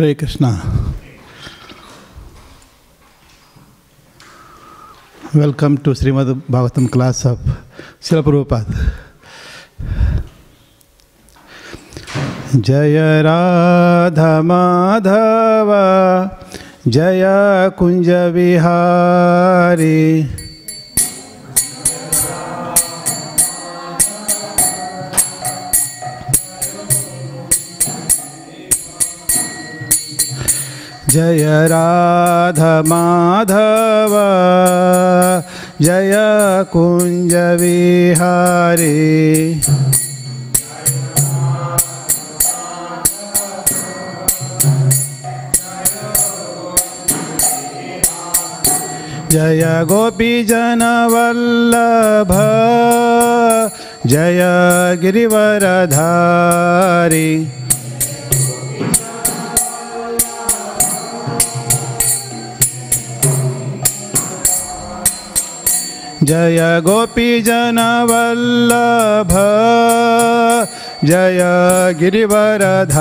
Hare Krishna. Welcome to Srimad Bhagavatam class of शिल जय राधा माधव जय कुंज विहारी जय राधा माधव जय कुंज विहारी। जय गोपी गोपीजनवल्लभ जय गिरिवरधारी। जय गोपीजनवल्लभ जय गिरिवरधारी।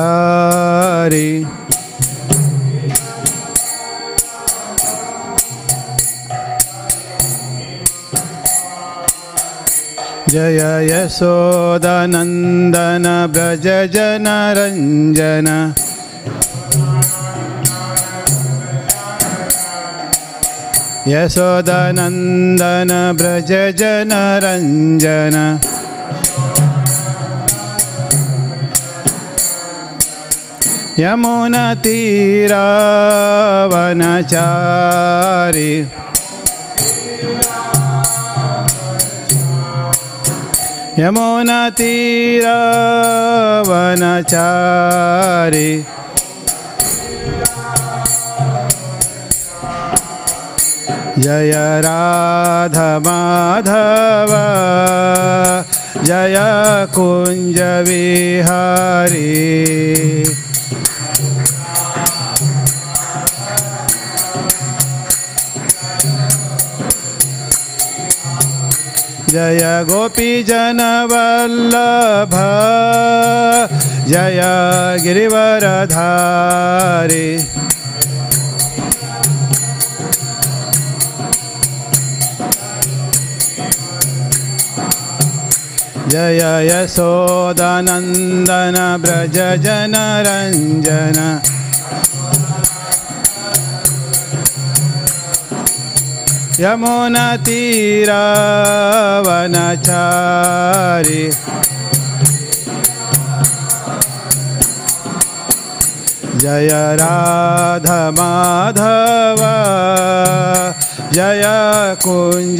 जय यशोदनन्दन व्रज जनरञ्जन यशोदनन्दन व्रज जनरञ्जन। यमुनतीरावनचारि यमुनतीरावनचारि जय राधमाधव जय कुञ्जविहारी जय गोपी गोपीजनवल्लभ जय गिरिवरधारी। जय यशोदनन्दन व्रज जनरञ्जन यमुनतीरावनचारि। जय राधमाधव। जय कुञ्जविहारी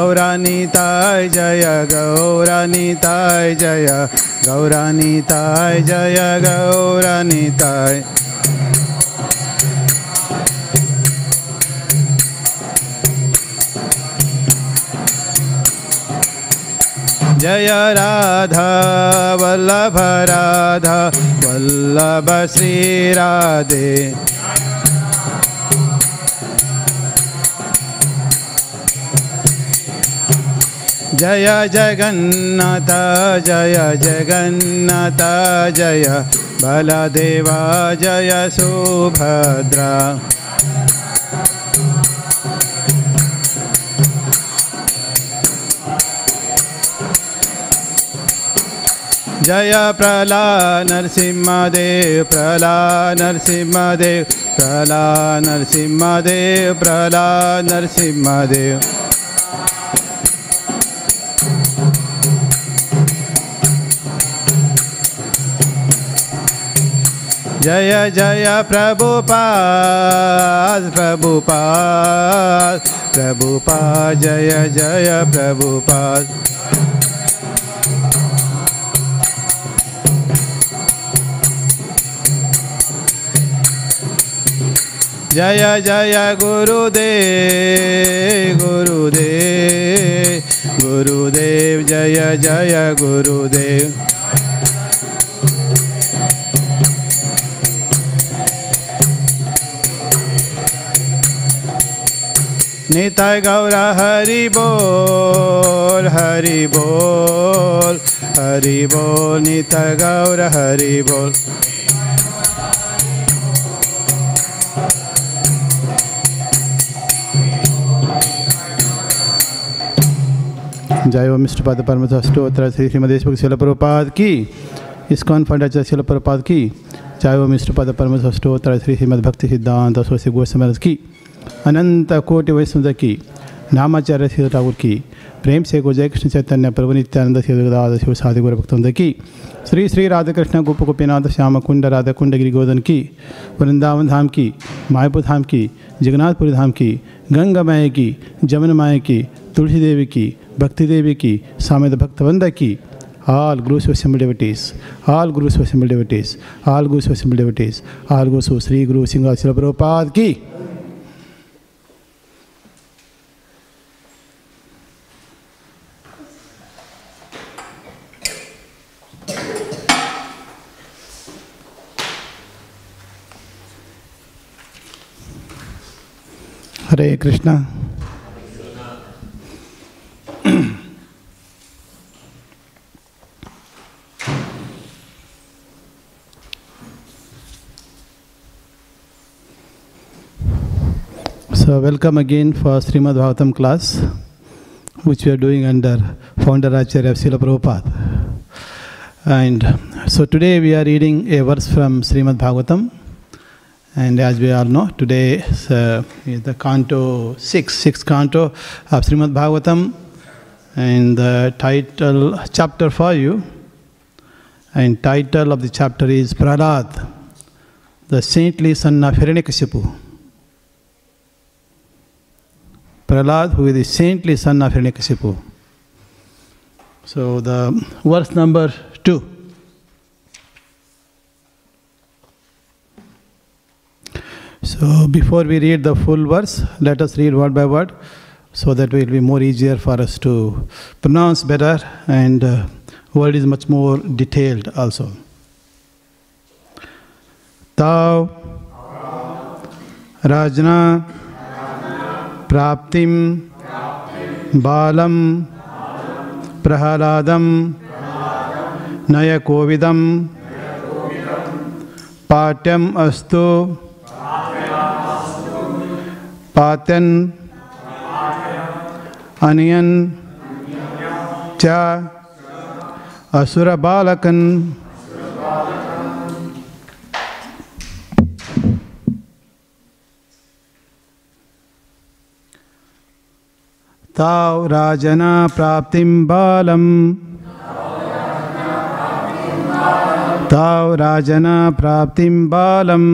गौरानीताय जय गौरानीताय जय गौरानीताय जय गौरानीताय जय राधा वल्लभ राधा वल्लभ श्रीराधे जय जगन्नाथ जय जगन्नाथ, जय बलदेवा, जय सुभद्रा। जय प्रला नरसिंहदेव प्रला नरसिंहदेव प्रला नरसिंहदेव प्रला नरसिंहदेव। जय जय प्रभुपाद प्रभुपाद प्रभुपाद, जय जय प्रभुपाद। जय जय गुरुदेव गुरुदेव गुरुदेव, जय जय गुरुदेव। निताय गौर, हरि बोल हरि बोल हरि बोल निताय गौर, हरि बोल। जय ओम मिस्टर पद परम अष्टोत्तर श्री श्रीमदेश शिल प्रभुपाद की। इस्कॉन फंडाचार्य शिल प्रभुपाद की। जय ओम मिस्टर पद परम अष्टोत्तर श्री श्रीमद भक्ति सिद्धांत सरस्वती गोस्वामी की। अनंत कोटि वैष्णव की नामाचार्य श्री ठाकुर की प्रेम से गो जय चैतन्य प्रभु नित्यानंद शिव शिव साधि गुरु भक्तवंद की श्री श्री राधाकृष्ण गोप गोपीनाथ श्याम कुंड राधा कुंड गिरी गोदन की वृंदावन धाम की मायापुर धाम की जगन्नाथपुरी धाम की गंगा माया की जमुना माया की तुलसी देवी की भक्ति देवी की सामेद भक्तवंद की all gurus who assembled devotees, all gurus who assembled devotees, all gurus who assembled devotees, all gurus who Sri Guru Singha Srila Prabhupada. Hare Krishna. So welcome again for Srimad Bhagavatam class which you are doing under founder acharya FC Prabhupada and so today we are reading a verse from Srimad Bhagavatam And as we all know, today is, uh, is the canto 6, 6th canto of Srimad Bhagavatam. And the title, chapter for you, and title of the chapter is Prahlad, the saintly son of Hiranyakashipu. Prahlad, who is the saintly son of Hiranyakashipu. So the verse number 2. So before we read the full verse, let us read word by word so that it will be more easier for us to pronounce better and uh, word is much more detailed also. Tau Rajna प्राप्तिं बालं प्रहलादं नयकोविदं पाठ्यम् अस्तु पात्यन् अनियन् च असुरबालकन् ताव राजना प्राप्तिं बालम्। ताव राजना प्राप्तिं बालम्।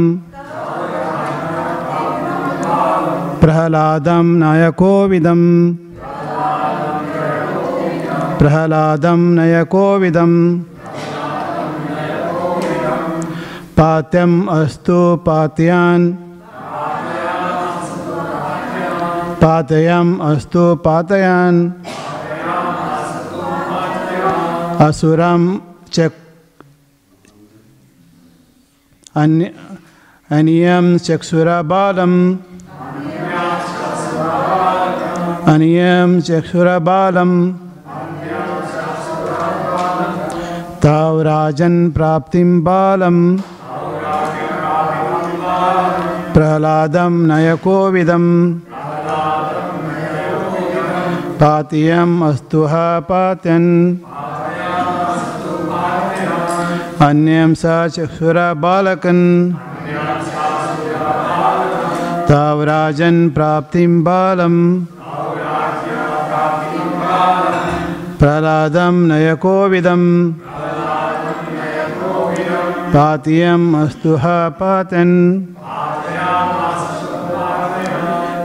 प्रहलादं नायकोविदं। प्रहलादं नयकोविदं। पात्यम् अस्तु पातयान्। पातयम् अस्तु पातयान्। असुरं चक् अन्य अनियं चक्षुरबालम्। अनियं चक्षुरबालं ताव राजन् प्राप्तिं बालं प्रह्लादं नयकोविदं पातीयम् अस्तुः पात्यन्। अन्यं स चक्षुरबालकन् तावराजन् प्राप्तिं बालम्। प्रह्लादं नयकोविदं। पातीयम् अस्तुः पातन्।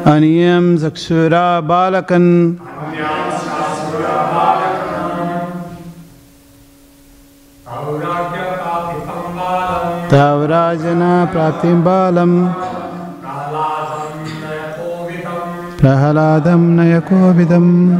अनियं चक्षुरा बालकन्। तावराजना प्राप्तिं बालम्। प्रह्लादं नयकोविदम्।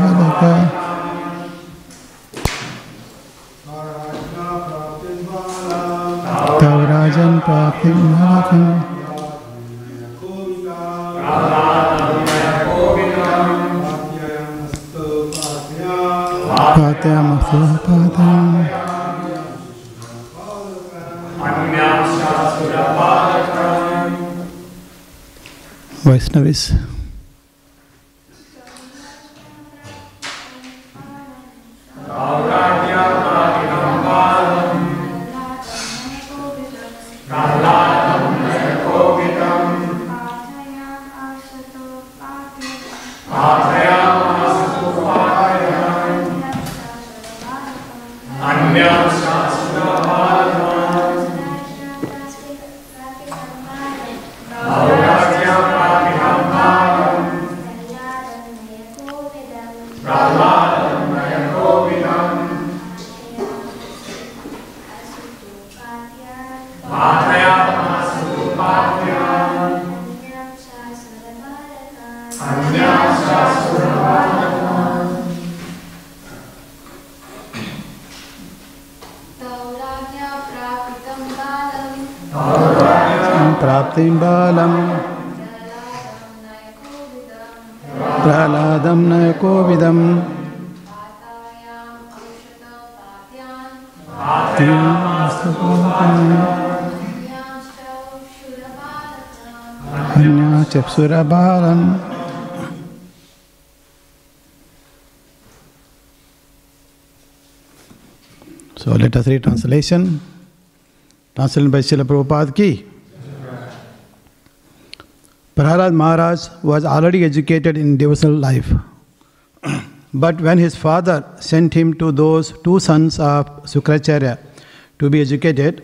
Kapin Hafen. Padam बालम् प्रह्लादं नयकोविदम् चक्षुरबालम् So let us read translation. Translated by Srila Prabhupada ki. Prahalad Maharaj was already educated in devotional life. but when his father sent him to those two sons of Sukracharya to be educated,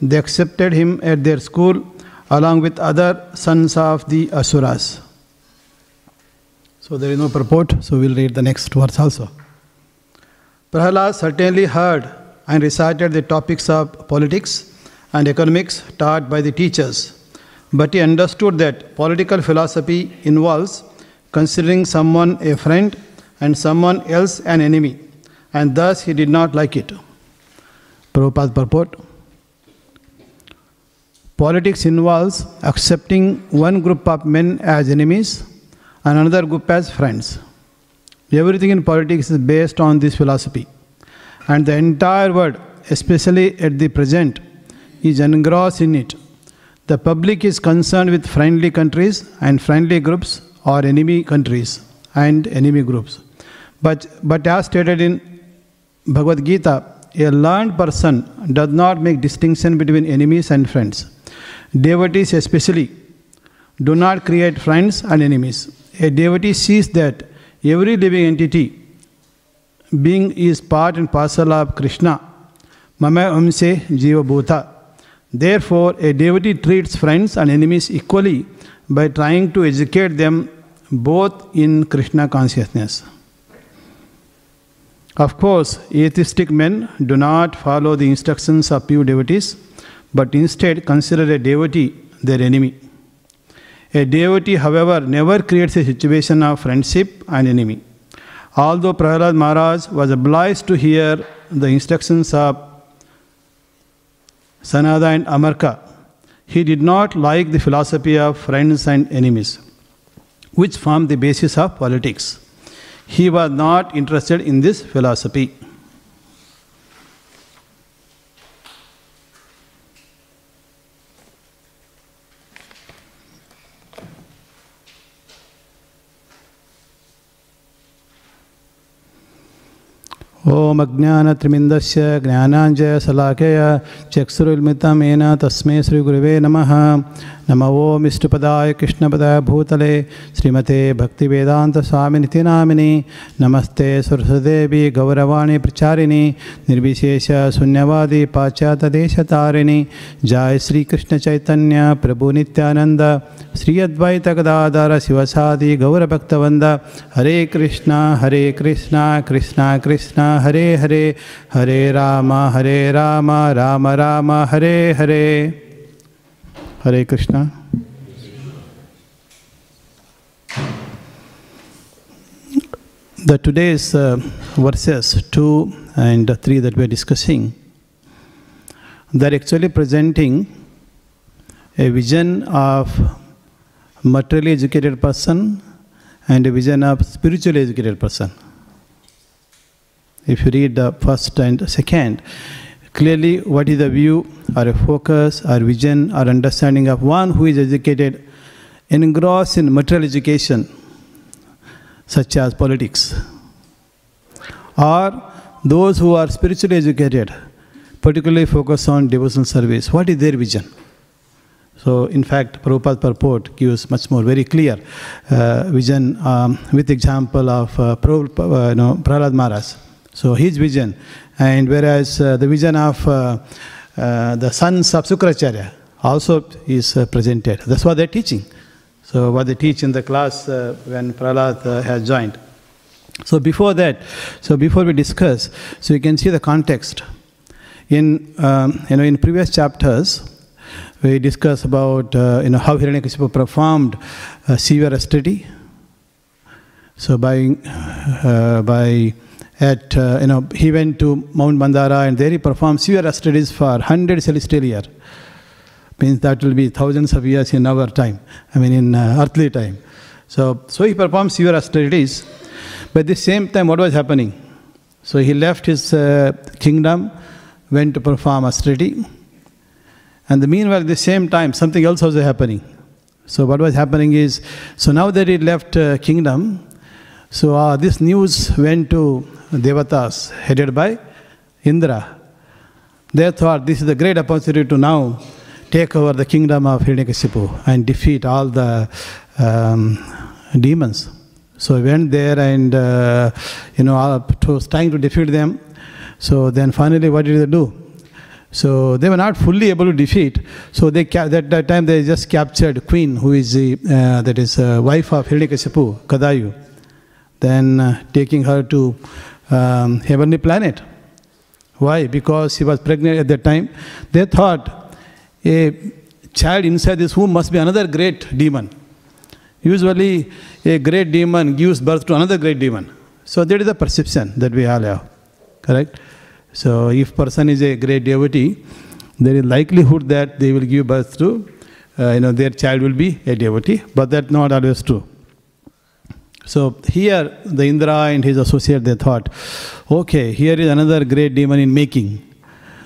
they accepted him at their school along with other sons of the Asuras. So there is no purport, so we'll read the next verse also. Prahalad certainly heard and recited the topics of politics and economics taught by the teachers. But he understood that political philosophy involves considering someone a friend and someone else an enemy, and thus he did not like it. Prabhupada purport Politics involves accepting one group of men as enemies and another group as friends. Everything in politics is based on this philosophy, and the entire world, especially at the present, is engrossed in it. The public is concerned with friendly countries and friendly groups or enemy countries and enemy groups. But, but as stated in Bhagavad Gita, a learned person does not make distinction between enemies and friends. Devotees, especially, do not create friends and enemies. A devotee sees that every living entity being is part and parcel of Krishna. Mama Amse Jiva Bhuta. Therefore, a devotee treats friends and enemies equally by trying to educate them both in Krishna consciousness. Of course, atheistic men do not follow the instructions of pure devotees, but instead consider a devotee their enemy. A devotee, however, never creates a situation of friendship and enemy. Although Prahlad Maharaj was obliged to hear the instructions of Sanada and Amarka, he did not like the philosophy of friends and enemies, which form the basis of politics. He was not interested in this philosophy. ॐ अज्ञानत्रिमिन्दस्य ज्ञानाञ्जयशलाकय चक्षुरुन्मितं येन तस्मै श्रीगुरुवे नमः। नम ओम इष्टपदाय कृष्णपदाय भूतले श्रीमते भक्तिवेदान्तस्वामिनिति नामिनि नमस्ते सरस्वदेवी गौरवाणी प्रचारिणी, निर्विशेष शून्यवादी पाश्चात्यदेशतारिणि, जय श्री कृष्ण चैतन्य, प्रभु नित्यानंद श्री अद्वैत गदाधर शिवसादि गौरभक्तवंद Hare Krishna Hare Krishna Krishna Krishna. Hare Hare Hare Rama Hare Rama Rama Rama Hare Hare Hare Krishna. The today's uh, verses 2 and 3 that we are discussing, they're actually presenting a vision of materially educated person and a vision of spiritually educated person. If you read the first and second, clearly what is the view? Or a focus or vision or understanding of one who is educated engrossed in material education such as politics or those who are spiritually educated particularly focus on devotional service. What is their vision? So in fact Prabhupada's purport gives much more very clear uh, vision um, with example of uh, Prabhupada, uh, you know, Prahlad Maharaj so his vision and whereas uh, the vision of uh, uh, the sons of Sukracharya also is uh, presented. That's what they're teaching. So what they teach in the class uh, when Prahlad uh, has joined. So before that, so before we discuss, so you can see the context. In um, you know in previous chapters, we discussed about you know how Hiranyakashipu performed severe austerity. So by by at, uh, you know, he went to Mount Mandara and there he performed severe austerities for 100 celestial year. Means that will be thousands of years in our time, I mean in uh, earthly time. So, so he performed severe austerities, but at the same time what was happening? So he left his uh, kingdom, went to perform austerity, and the meanwhile at the same time something else was happening. So what was happening is, so now that he left uh, kingdom, so uh, this news went to devatas headed by Indra. They thought this is a great opportunity to now take over the kingdom of Hiranyakashipu and defeat all the um, demons. So he went there and, uh, you know, was trying to defeat them. So then finally, what did they do? So they were not fully able to defeat. So they that, that time they just captured Queen, who is the uh, that is uh, wife of Hiranyakashipu, Kayadu. Then uh, taking her to um, heavenly planet. Why? Because she was pregnant at that time. They thought a child inside this womb must be another great demon. Usually, a great demon gives birth to another great demon. So that is the perception that we all have. Correct? So if person is a great devotee, there is likelihood that they will give birth to, uh, you know, their child will be a devotee, but that's not always true. So here the Indra and his associate they thought, okay, here is another great demon in making.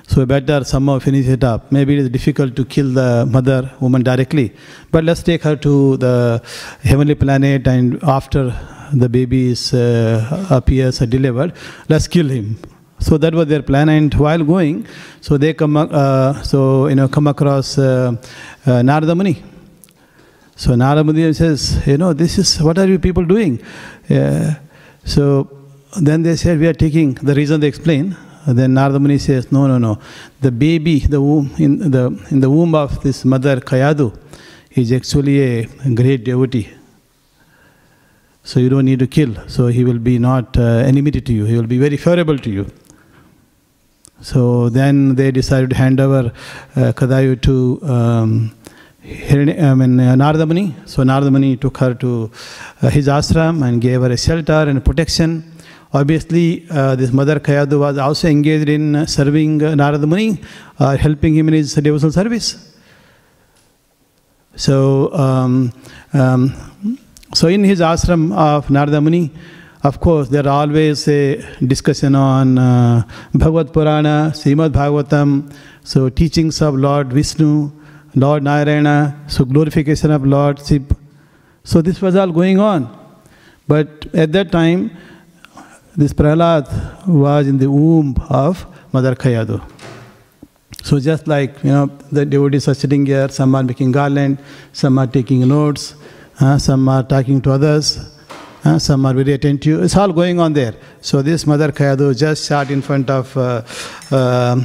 So better somehow finish it up. Maybe it is difficult to kill the mother woman directly, but let's take her to the heavenly planet, and after the baby is uh, appears or delivered, let's kill him. So that was their plan. And while going, so they come, uh, so you know, come across uh, uh, Narada Muni. So Narada Muni says, you know, this is what are you people doing? Uh, so then they said, we are taking the reason they explain. Then Narada Muni says, no, no, no. The baby, the womb in the in the womb of this mother Kayadu, is actually a great devotee. So you don't need to kill. So he will be not uh, enmity to you. He will be very favorable to you. So then they decided to hand over uh, Kayadu to um, I mean, uh, Narada Muni. So Narada Muni took her to uh, his ashram and gave her a shelter and protection. Obviously, uh, this mother Kayadu was also engaged in uh, serving uh, Narada Muni, uh, helping him in his devotional service. So, um, um, so in his ashram of Narada Muni, of course, there are always a discussion on uh, Bhagavad Purana, Srimad Bhagavatam, so teachings of Lord Vishnu, Lord Narayana, so glorification of Lord Shiv. So this was all going on. But at that time, this Prahlad was in the womb of Mother Kayadu. So just like you know, the devotees are sitting here, some are making garland, some are taking notes, uh, some are talking to others, uh, some are very attentive. It's all going on there. So this Mother Kayadu just sat in front of uh, uh,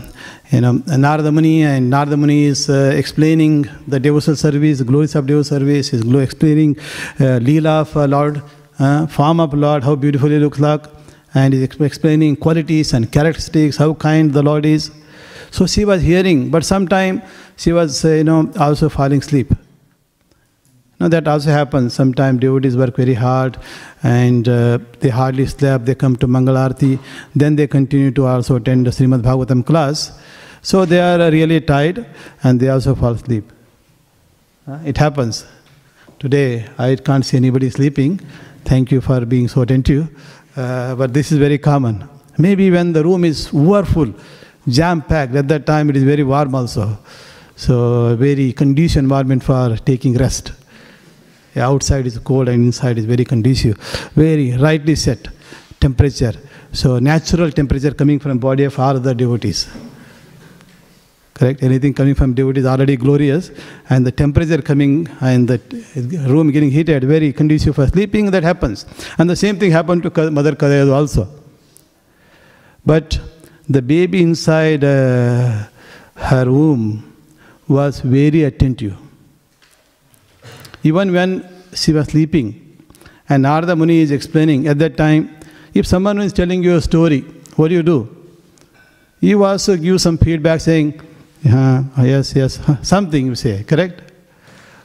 you know Narada Muni, and Narada Muni is uh, explaining the devotional service, the glories of devotional service. Is explaining uh, Leela of uh, Lord, uh, form of Lord, how beautiful He looks like, and is explaining qualities and characteristics, how kind the Lord is. So she was hearing, but sometime she was, uh, you know, also falling asleep. Now that also happens. Sometimes devotees work very hard and uh, they hardly sleep. They come to Mangalarti. Then they continue to also attend the Srimad Bhagavatam class. So they are uh, really tired and they also fall asleep. Uh, it happens. Today I can't see anybody sleeping. Thank you for being so attentive. Uh, but this is very common. Maybe when the room is overfull, jam packed, at that time it is very warm also. So, very conducive environment for taking rest. Outside is cold and inside is very conducive. Very rightly set temperature. So, natural temperature coming from body of all the devotees. Correct? Anything coming from devotee is already glorious, and the temperature coming and the room getting heated, very conducive for sleeping, that happens. And the same thing happened to Mother Kadayadu also. But the baby inside uh, her womb was very attentive. Even when she was sleeping, and Narada Muni is explaining at that time, if someone is telling you a story, what do you do? You also give some feedback saying, yes, yes, something you say, correct?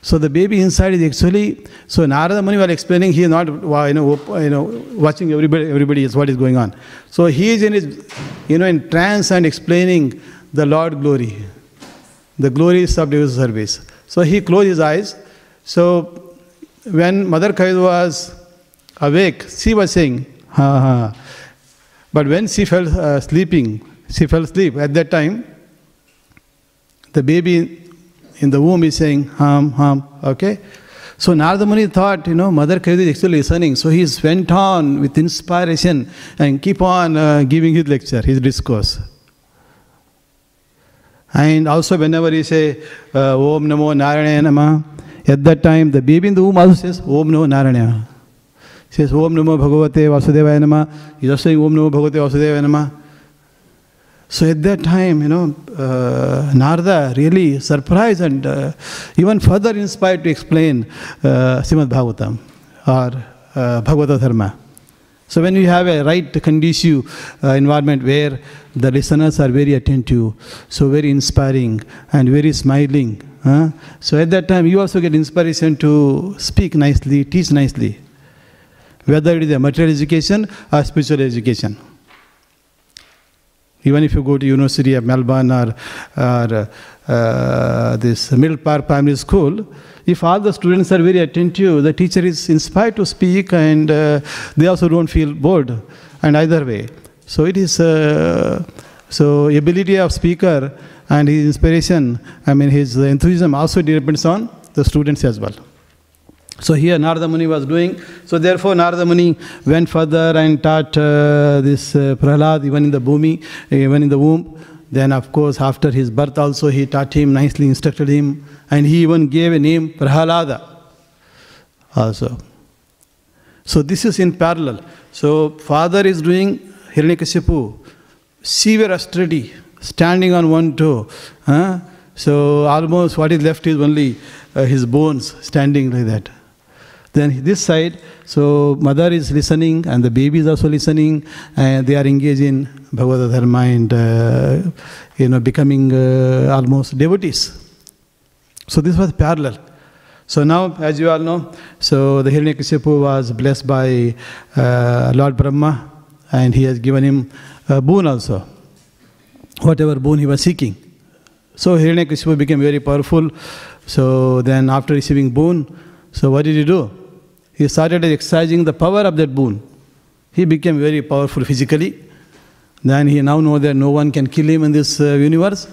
So the baby inside is actually, so Narada Muni was explaining, he is not, you know, you know, watching everybody, everybody is what is going on. So he is in his, you know, in trance and explaining the Lord glory, the glory of devotional service. So he closed his eyes. So when Mother Kayadu was awake, she was saying, ha ha. But when she fell uh, sleeping, she fell asleep at that time, the baby in the womb is saying, hum, hum, okay? So Narada Muni thought, you know, Mother Kayadu is actually listening. So he went on with inspiration and keep on uh, giving his lecture, his discourse. And also whenever he say, uh, Om Namo Narayana Nama, at that time the baby in the womb also says, Om Namo Narayana. He says, Om Namo Bhagavate Vasudevaya Nama. He's also saying, Om Namo Bhagavate Vasudevaya Nama. So at that time, you know, uh, Narada really surprised and uh, even further inspired to explain uh, Srimad Bhagavatam or uh, Bhagavata Dharma. So when you have a right conducive uh, environment where the listeners are very attentive, so very inspiring and very smiling, huh? so at that time you also get inspiration to speak nicely, teach nicely, whether it is a material education or spiritual education. Even if you go to University of Melbourne or, or uh, this Middle Park Primary School, if all the students are very attentive, the teacher is inspired to speak and uh, they also don't feel bored. And either way. So it is, uh, So ability of speaker and his inspiration, I mean his enthusiasm also depends on the students as well. So here Narada Muni was doing. So therefore Narada Muni went further and taught uh, this uh, Prahlad even in the bhumi, even in the womb. Then of course after his birth also he taught him, nicely instructed him, and he even gave a name Prahlada also. So this is in parallel. So father is doing Hiranyakashipu, severe austerity, standing on one toe. Huh? So almost what is left is only uh, his bones standing like that. Then this side, so mother is listening and the baby is also listening and they are engaged in Bhagavad Dharma and uh, you know becoming uh, almost devotees. So this was parallel. So now, as you all know, so the Hiranyakashipu was blessed by uh, Lord Brahma and he has given him a boon also, whatever boon he was seeking. So Hiranyakashipu became very powerful. So then after receiving boon, so what did he do? He started exercising the power of that boon. He became very powerful physically. Then he now knows that no one can kill him in this uh, universe.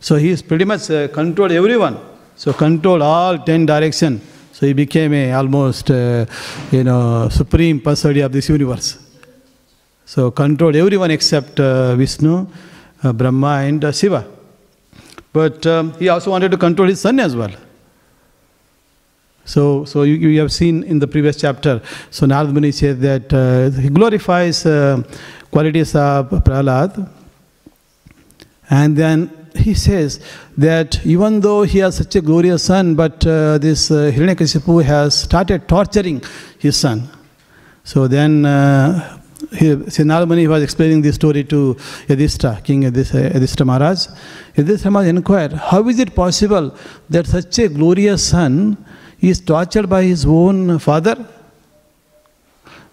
So he is pretty much uh, controlled everyone. So controlled all ten direction. So he became a almost uh, you know supreme personality of this universe. So controlled everyone except uh, Vishnu, uh, Brahma, and uh, Shiva. But um, he also wanted to control his son as well. So, so you, you have seen in the previous chapter. So Narad Muni said that uh, he glorifies uh, qualities of Prahlad, and then he says that even though he has such a glorious son, but uh, this uh, Hiranyakashipu has started torturing his son. So then uh, he, Narad Muni was explaining this story to Yudhishthira, King Yudhishthira Maharaj. Yudhishthira Maharaj inquired, how is it possible that such a glorious son he is tortured by his own father.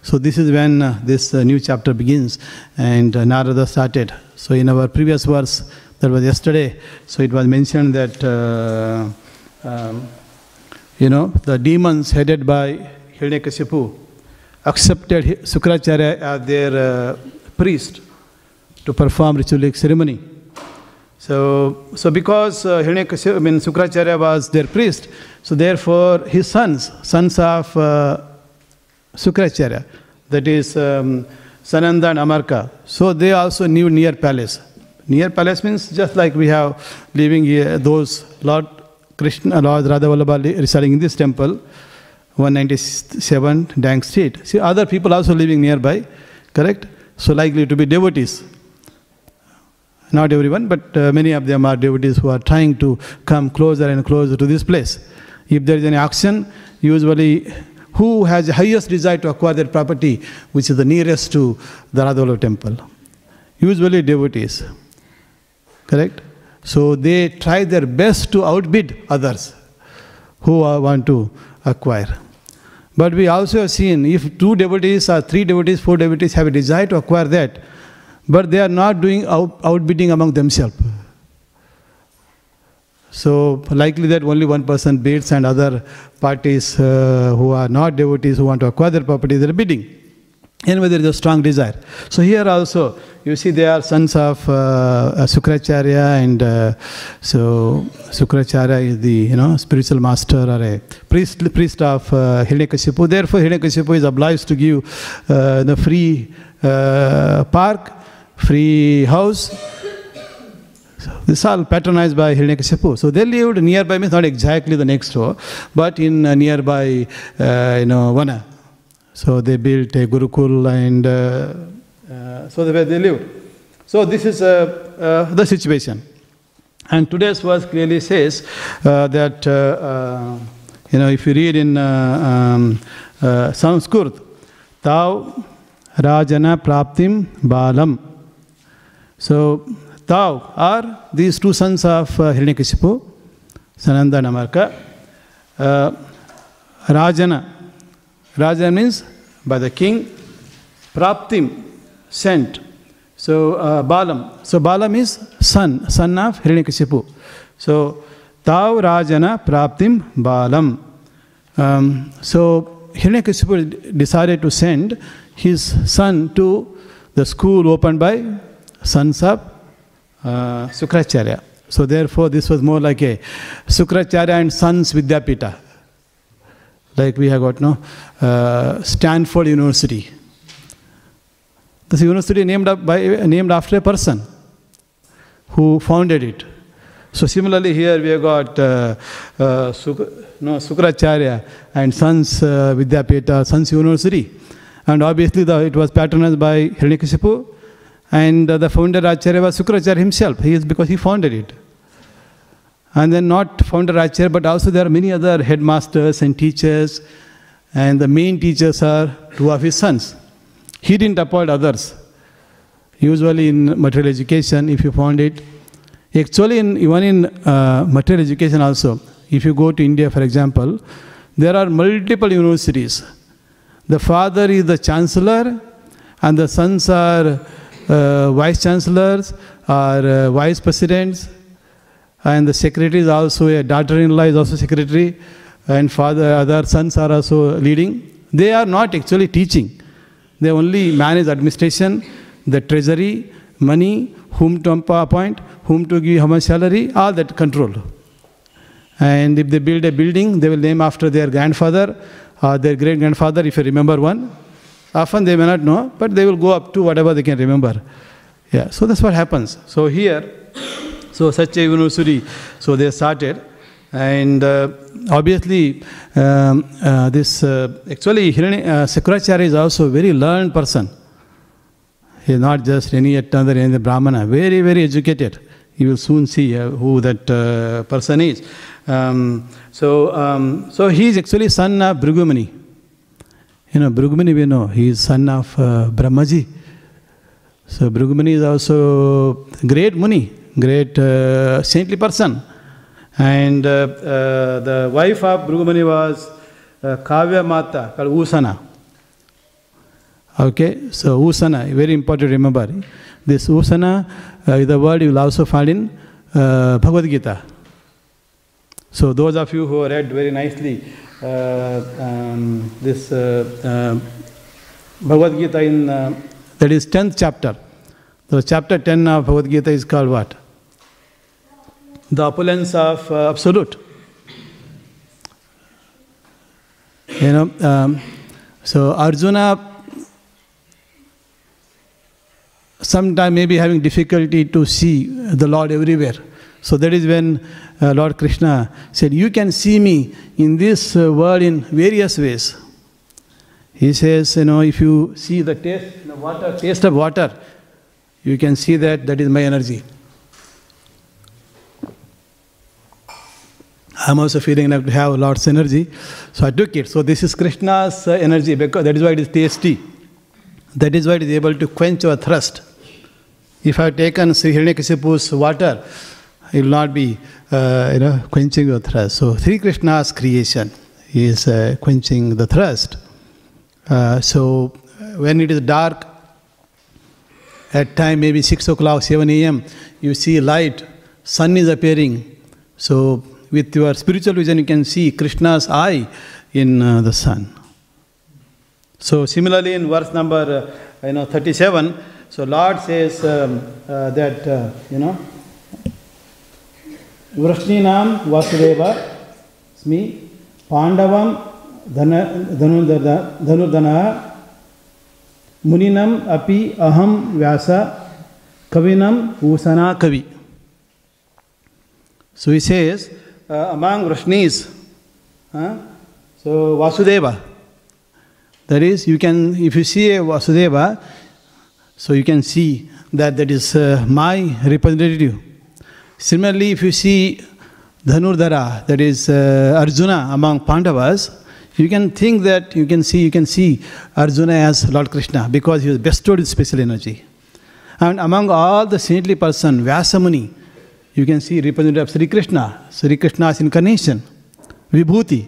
So this is when uh, this uh, new chapter begins and uh, Narada started. So in our previous verse, that was yesterday, so it was mentioned that, uh, um, you know, the demons headed by Hiranyakashipu accepted Sukracharya as their uh, priest to perform ritualistic ceremony. So, so because uh, Hiranyakashipu, I mean, Sukracharya was their priest, so therefore his sons, sons of uh, Sukracharya, that is um, Sananda and Amarka, so they also knew near palace. Near palace means just like we have living here, those Lord Krishna, Lord Radha Vallabha residing in this temple, 197 Danks Street. See, other people also living nearby, correct? So likely to be devotees. Not everyone, but uh, many of them are devotees who are trying to come closer and closer to this place. If there is any auction, usually who has the highest desire to acquire that property, which is the nearest to the Radhavallabha temple? Usually devotees. Correct? So they try their best to outbid others who want to acquire. But we also have seen if two devotees or three devotees, four devotees have a desire to acquire that, but they are not doing out, outbidding among themselves. So likely that only one person bids and other parties uh, who are not devotees who want to acquire their property, they are bidding. Anyway, there is a strong desire. So here also, you see they are sons of uh, Sukracharya and uh, so Sukracharya is the you know spiritual master or a priest, priest of uh, Hiranyakashipu. Therefore, Hiranyakashipu is obliged to give uh, the free uh, park free house. So this is all patronized by Hiranyakashipu. So they lived nearby, means not exactly the next door, but in uh, nearby, uh, you know, Vana. So they built a Gurukul and uh, uh, so where they lived. So this is uh, uh, the situation. And today's verse clearly says that, you know, if you read in um, Sanskrit, Tau Rajana Praptim Balam. So, Tau are these two sons of uh, Hiranyakashipu, Sananda and Amarka. Uh, Rajana. Rajana means by the king. Praptim, sent. So, uh, Balam. So, Balam is son, son of Hiranyakashipu. So, Tau Rajana Praptim Balam. Um, so, Hiranyakashipu decided to send his son to the school opened by sons of uh, Sukracharya. So therefore, this was more like a Sukracharya and Sons Vidyapita. Like we have got no uh, Stanford University. This university named up by named after a person who founded it. So similarly here we have got uh, uh, Suk no, Sukracharya and Sons uh, Vidyapita, Sons University. And obviously the, it was patronized by Hiranyakashipu and uh, the founder Acharya was Sukracharya himself. He is because he founded it. And then not founder Acharya, but also there are many other headmasters and teachers. And the main teachers are two of his sons. He didn't appoint others. Usually in material education, if you found it, actually in, even in uh, material education also, if you go to India, for example, there are multiple universities. The father is the chancellor, and the sons are uh, vice chancellors or uh, vice presidents, and the secretary is also a daughter-in-law is also secretary, and father other sons are also leading. They are not actually teaching. They only manage administration, the treasury, money, whom to appoint, whom to give how much salary, all that control. And if they build a building, they will name after their grandfather or their great grandfather, if you remember one. Often they may not know, but they will go up to whatever they can remember. Yeah, so that's what happens. So here, so such a university, so they started. And uh, obviously, um, uh, this uh, actually Hirani, uh, Sukracharya is also a very learned person. He is not just any other any Brahmana, very, very educated. You will soon see uh, who that uh, person is. Um, so, um, so he is actually son of Brigumani. You know, Brigumani we know, he is son of uh, Brahmaji. So Brigumani is also great Muni, great uh, saintly person. And uh, uh, the wife of Brigumani was uh, Kavya Mata, called Usana. Okay, so Usana, very important remember. This Usana uh, is the word you will also find in uh, Bhagavad Gita. So those of you who read very nicely um, this uh, uh, Bhagavad Gita in, uh, that is 10th chapter. So chapter 10 of Bhagavad Gita is called what? The opulence of uh, absolute. You know, um, so Arjuna sometime maybe having difficulty to see the Lord everywhere. So that is when uh, Lord Krishna said, You can see me in this uh, world in various ways. He says, You know, if you see the taste, the water, taste of water, you can see that that is my energy. I'm also feeling like to have Lord's energy. So I took it. So this is Krishna's uh, energy because that is why it is tasty. That is why it is able to quench our thirst. If I have taken Sri Hiranyakashipu's water, it will not be uh, you know, quenching your thirst. So Sri Krishna's creation is uh, quenching the thirst. Uh, so when it is dark, at time maybe 6 o'clock, 7 a.m., you see light, sun is appearing. So with your spiritual vision, you can see Krishna's eye in uh, the sun. So similarly, in verse number uh, you know 37, so Lord says um, uh, that uh, you know Vrashninam Vasudeva Smi Pandavam Dhanurdana Muninam Api Aham Vyasa Kavinam Usana Kavi. So he says, uh, among Vrashnis, uh, so Vasudeva, that is, you can, if you see a Vasudeva, so you can see that that is uh, my representative. Similarly, if you see Dhanurdhara, that is uh, Arjuna among Pandavas, you can think that you can see you can see Arjuna as Lord Krishna because he was bestowed with special energy. And among all the saintly person, Vyasamuni, you can see representative of Sri Krishna, Sri Krishna's incarnation, Vibhuti.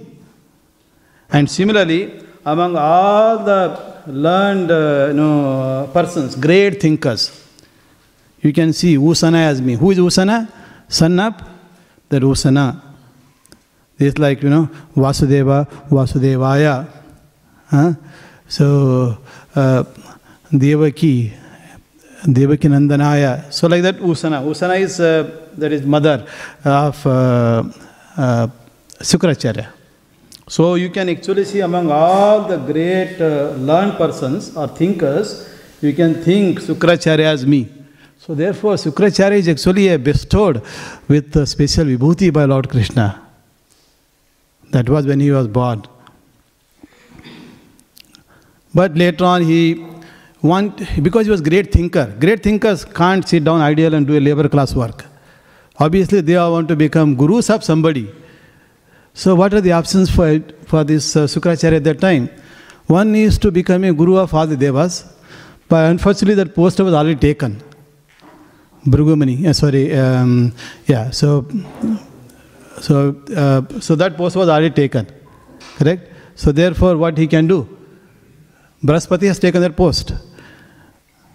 And similarly, among all the learned uh, you know, persons, great thinkers, you can see Usana as me. Who is Usana? Of the Usana. It's like, you know, Vasudeva, Vasudevaya. Huh? So, uh, Devaki, Devaki Nandanaya. So like that Usana. Usana is, uh, that is mother of uh, uh, Sukracharya. So you can actually see among all the great uh, learned persons or thinkers, you can think Sukracharya as me. So therefore Sukracharya is actually bestowed with a special vibhuti by Lord Krishna. That was when he was born. But later on he want because he was great thinker. Great thinkers can't sit down ideal and do a labor class work. Obviously they all want to become gurus of somebody. So what are the options for, for this uh, Sukracharya at that time? One is to become a guru of all the devas, but unfortunately that post was already taken. Bhrugumani, uh, sorry, um, yeah, so, so, uh, so that post was already taken, correct? So therefore what he can do? Brahaspati has taken that post.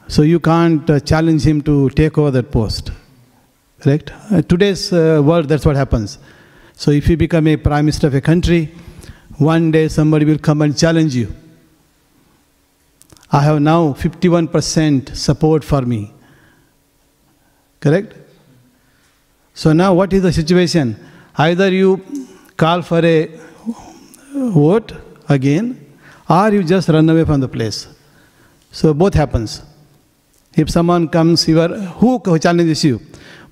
So you can't uh, challenge him to take over that post. Correct? Uh, today's uh, world, that's what happens. So if you become a prime minister of a country, one day somebody will come and challenge you. I have now 51% support for me. Correct? So now what is the situation? Either you call for a vote again or you just run away from the place. So both happens. If someone comes, your, who challenges you?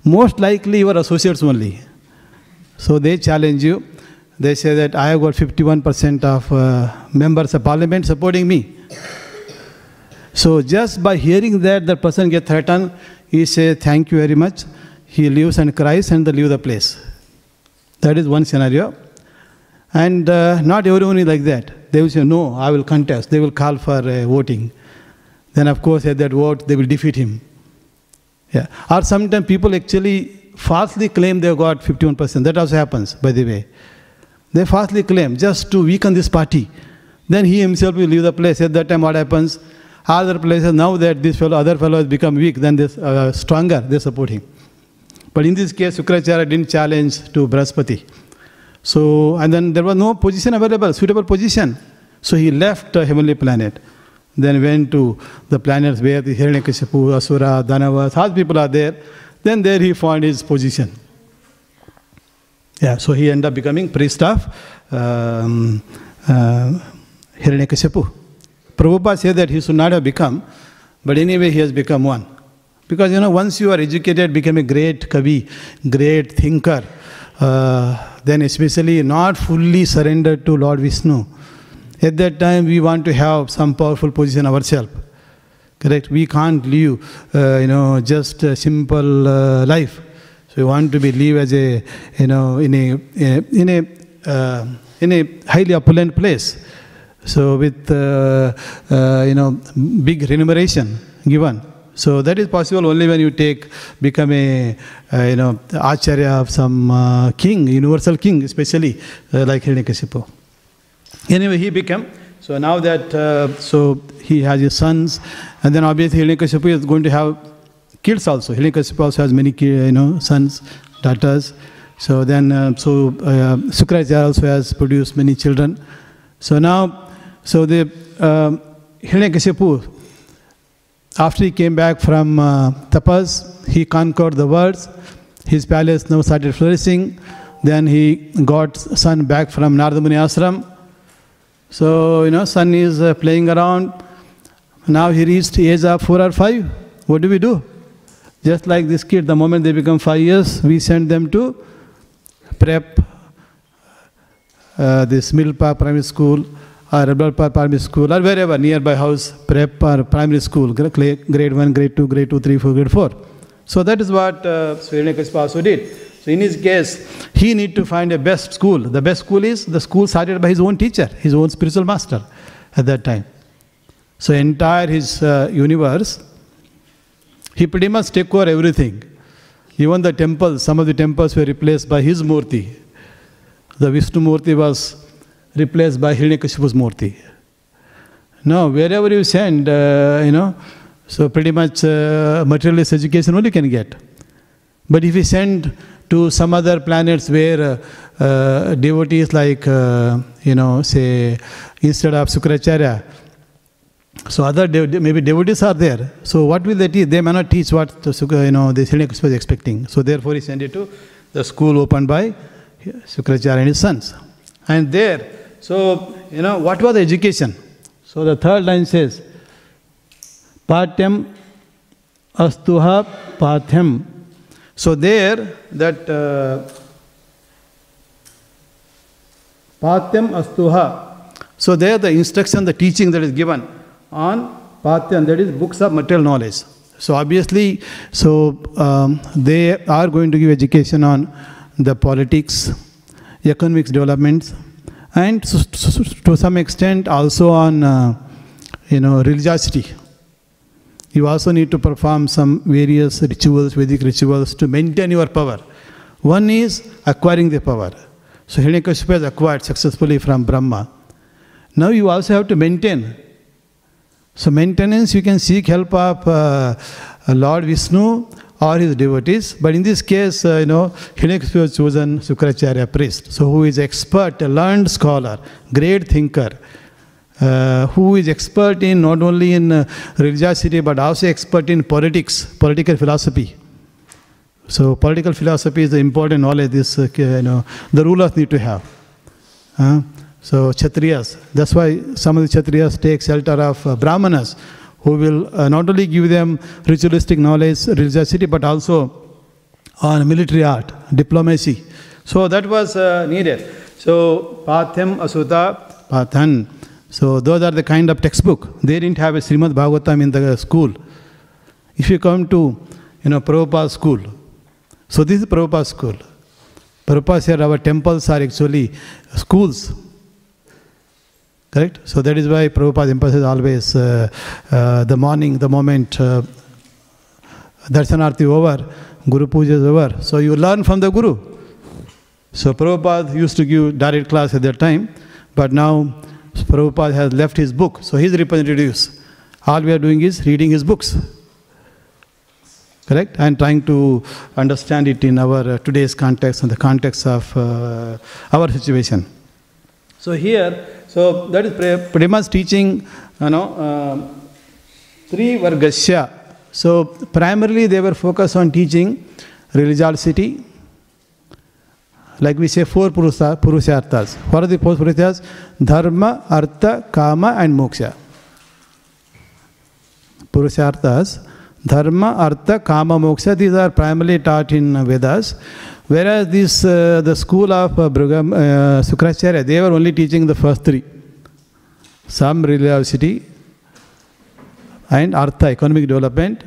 Most likely your associates only. So they challenge you. They say that I have got 51% of uh, members of parliament supporting me. So just by hearing that, the person get threatened, he say thank you very much. He leaves and cries and they leave the place. That is one scenario. And uh, not everyone is like that. They will say, no, I will contest. They will call for uh, voting then of course at that vote they will defeat him. Yeah. Or sometimes people actually falsely claim they got 51%. That also happens, by the way. They falsely claim just to weaken this party. Then he himself will leave the place. At that time, what happens? Other places, now that this fellow, other fellow has become weak, then this uh, stronger, they support him. But in this case, Sukracharya didn't challenge to Brahaspati. So, and then there was no position available, suitable position. So he left a heavenly planet then went to the planets where the Hiranyakashipu, Asura, Danavas, all people are there. Then there he found his position. Yeah, so he ended up becoming priest of um, uh, Hiranyakashipu. Prabhupada said that he should not have become, but anyway he has become one. Because you know, once you are educated, become a great kavi, great thinker, uh, then especially not fully surrendered to Lord Vishnu, at that time, we want to have some powerful position ourselves. Correct? We can't live, uh, you know, just a simple uh, life. So we want to be live as a, you know, in a, in a, uh, in a highly opulent place. So with, uh, uh, you know, big remuneration given. So that is possible only when you take, become a, uh, you know, acharya of some king, universal king, especially like Hiranyakashipu. Anyway, he became. So now that, uh, so he has his sons, and then obviously Hiranyakashipu is going to have kids also. Hiranyakashipu also has many, you know, sons, daughters. So then, uh, so uh, Sukracharya also has produced many children. So now, so the uh, Hiranyakashipu, after he came back from uh, tapas, he conquered the world. His palace now started flourishing. Then he got son back from Narada Muni ashram. So, you know, son is uh, playing around. Now he reached age of four or five. What do we do? Just like this kid, the moment they become five years, we send them to prep, uh, this middle primary school, or rebel primary school, or wherever, nearby house, prep or primary school, grade 1, grade 2, grade 2, 3, 4, grade 4. So that is what uh, also did. So in his case, he need to find a best school. The best school is the school started by his own teacher, his own spiritual master at that time. So entire his uh, universe, he pretty much took over everything. Even the temples, some of the temples were replaced by his murti. The Vishnu murti was replaced by Hiranyakashipu's murti. Now, wherever you send, uh, you know, so pretty much uh, materialist education only can get. But if you send to some other planets where uh, uh, devotees like, uh, you know, say, instead of Sukracharya, So other dev- maybe devotees are there. So what will they teach? They may not teach what the, you know the Hiranyakashipu was expecting. So therefore he sent it to the school opened by Sukracharya and his sons. And there, so you know what was the education? So the third line says, Patyam astuha pathyam. So there that uh, Patyam astuha. So there the instruction, the teaching that is given on Patyam, that is books of material knowledge. So obviously, so um, they are going to give education on the politics, economics developments, and to some extent also on uh, you know religiosity. You also need to perform some various rituals, Vedic rituals, to maintain your power. One is acquiring the power. So Hiranyakashipu has acquired successfully from Brahma. Now you also have to maintain. So maintenance, you can seek help of uh, Lord Vishnu or his devotees. But in this case, uh, you know, Hiranyakashipu has chosen Sukracharya priest. So who is expert, a learned scholar, great thinker. Uh, who is expert in not only in uh, religiosity but also expert in politics, political philosophy. So political philosophy is the important knowledge this uh, you know the rulers need to have. So Kshatriyas, that's why some of the Kshatriyas take shelter of uh, Brahmanas, who will uh, not only give them ritualistic knowledge, religiosity, but also on military art, diplomacy. So that was uh, needed. So Pathyam Asuta Pathan. So those are the kind of textbook. They didn't have a Srimad Bhagavatam in the school. If you come to, you know, Prabhupada school, so this is Prabhupada school. Prabhupada said our temples are actually schools. Correct? So that is why Prabhupada emphasizes always uh, uh, the morning, the moment uh, darshanarti over, Guru Puja is over. So you learn from the Guru. So Prabhupada used to give direct class at that time, but now Prabhupada has left his book, so his representatives. All we are doing is reading his books. Correct? And trying to understand it in our uh, today's context and the context of uh, our situation. So here, so that is pretty much teaching, you know, uh, three vargasya. So primarily they were focused on teaching religiosity, like we say four purusha, purusharthas. What are the four purusharthas? Dharma, Artha, Kama and Moksha. Purusharthas, Dharma, Artha, Kama, Moksha, these are primarily taught in Vedas. Whereas this, uh, the school of uh, Brugam, uh, Sukracharya, they were only teaching the first three. Some religiosity and Artha, economic development,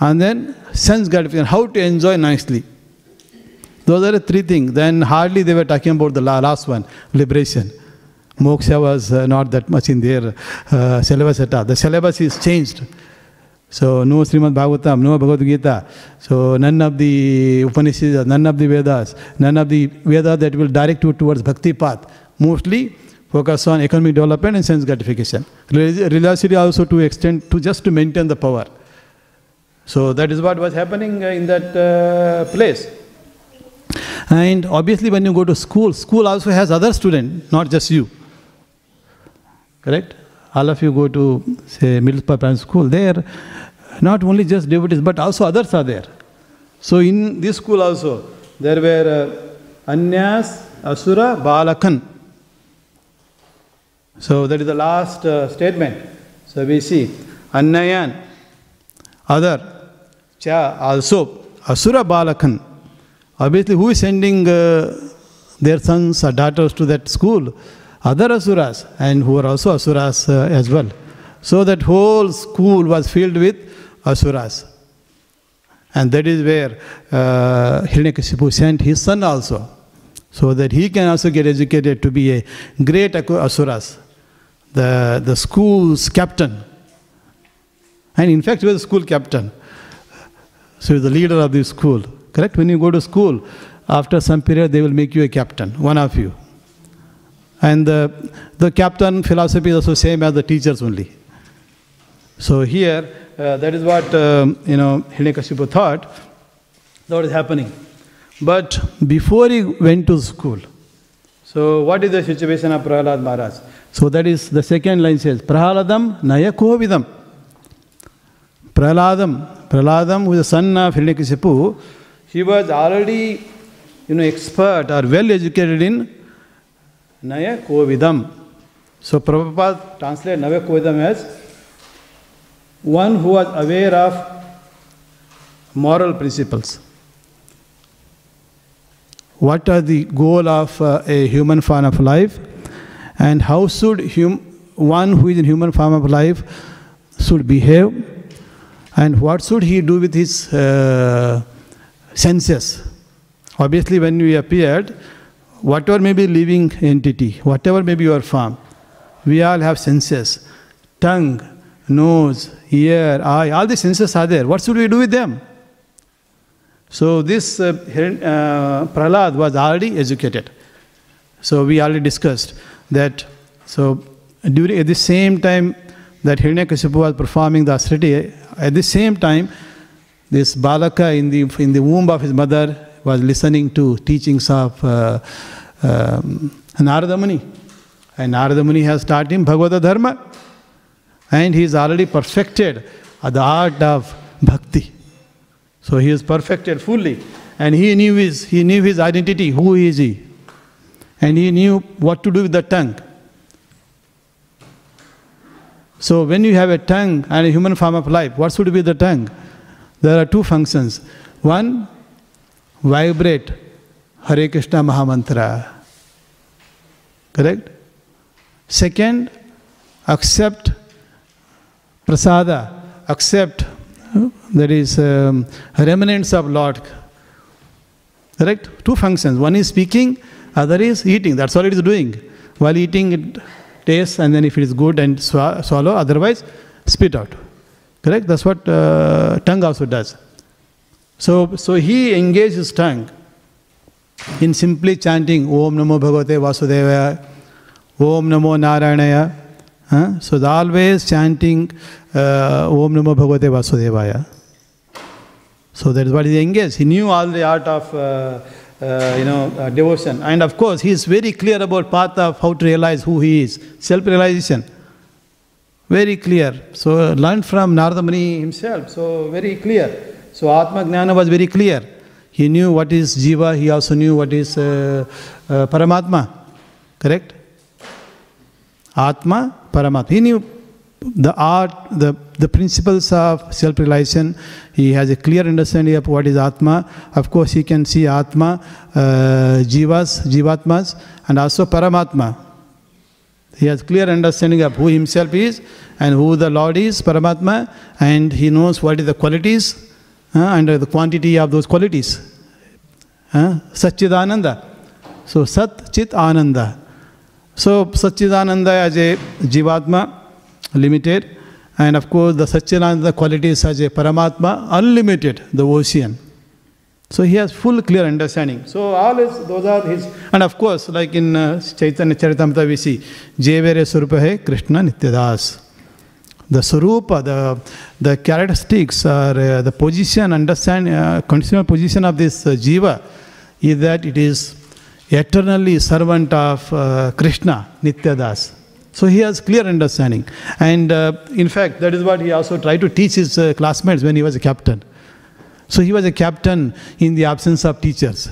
and then sense gratification, how to enjoy nicely. Those are the three things. Then hardly they were talking about the last one, liberation. Moksha was uh, not that much in their uh, syllabus at all. The syllabus is changed. So no Srimad Bhagavatam, no Bhagavad Gita. So none of the Upanishads, none of the Vedas, none of the Vedas that will direct you towards bhakti path. Mostly focus on economic development and sense gratification. Religiosity also to extend to just to maintain the power. So that is what was happening in that uh, place. And obviously when you go to school, school also has other students, not just you. Correct? All of you go to, say, middle primary school, there not only just devotees, but also others are there. So in this school also, there were uh, Anyas, Asura, Balakan. So that is the last uh, statement. So we see Annayan, other, Cha, also, Asura Balakan. Obviously, who is sending uh, their sons or daughters to that school? Other asuras, and who are also asuras uh, as well. So that whole school was filled with asuras. And that is where uh, Hiranyakashipu sent his son also, so that he can also get educated to be a great asuras, the, the school's captain. And in fact, he was the school captain. So he's the leader of the school. Correct? When you go to school, after some period, they will make you a captain, one of you. And the, the captain philosophy is also same as the teachers only. So here, uh, that is what, um, you know, Hiranyakashipu thought, that was happening. But before he went to school, So, what is the situation of Prahlad Maharaj? So, that is the second line says, Prahladam Nayakovidam. Prahladam, Prahladam, who is the son of Hiranyakashipu, he was already, you know, expert or well educated in Nayakovidam. So, Prabhupada translated Nayakovidam as one who was aware of moral principles. What are the goal of uh, a human form of life, and how should hum- one who is in human form of life should behave, and what should he do with his uh, senses? Obviously, when we appeared, whatever may be living entity, whatever may be your form, we all have senses, tongue, nose, ear, eye, all the senses are there. What should we do with them? So this uh, uh, Prahlad was already educated. So we already discussed that. So during at the same time that Hiranyakashipu was performing the austerity, at the same time, this Balaka in the in the womb of his mother was listening to teachings of uh, um, Narada Muni. And Narada Muni has taught him Bhagavad Dharma. And he is already perfected the art of bhakti. So he is perfected fully. And he knew his, he knew his identity, who is he? And he knew what to do with the tongue. So when you have a tongue and a human form of life, what should be the tongue? There are two functions. One, vibrate Hare Krishna Mahamantra. Correct? Second, accept prasada, accept that is um, remnants of Lord. Correct? Two functions. One is speaking, other is eating. That's all it is doing. While eating, it tastes, and then if it is good and sw- swallow, otherwise spit out. Correct? That's what uh, tongue also does. So, so he engaged his tongue in simply chanting Om Namo Bhagavate Vasudevaya, Om Namo Narayanaya. So the always chanting ओम नमो भगवते वासुदेवाय so that is what is engage he knew all the art of you know devotion and of course he is very clear about path of how to realize who he is self realization very clear so learn from Narada Muni himself so very clear so आत्मज्ञान was very clear he knew what is jiva he also knew what is Paramatma correct Atma, Paramatma. He knew the art, the, the principles of self realization. He has a clear understanding of what is Atma. Of course, he can see Atma, uh, Jivas, Jivatmas, and also Paramatma. He has clear understanding of who himself is and who the Lord is, Paramatma, and he knows what is the qualities uh, and the quantity of those qualities. Uh, Satchidananda. So, Sat Chit Ananda. So, Satchidananda as a Jivatma, limited, and of course, the Satchidananda qualities as a Paramatma, unlimited, the ocean. So he has full clear understanding. So all is, those are his, and of course, like in uh, Chaitanya Charitamrita we see, Jevere Surupa Krishna Nityadas. The Surupa, the, the characteristics or uh, the position, understand, uh, conditional position of this uh, Jiva is that it is eternally servant of uh, Krishna, Nityadas. So he has clear understanding. And uh, in fact, that is what he also tried to teach his uh, classmates when he was a captain. So he was a captain in the absence of teachers.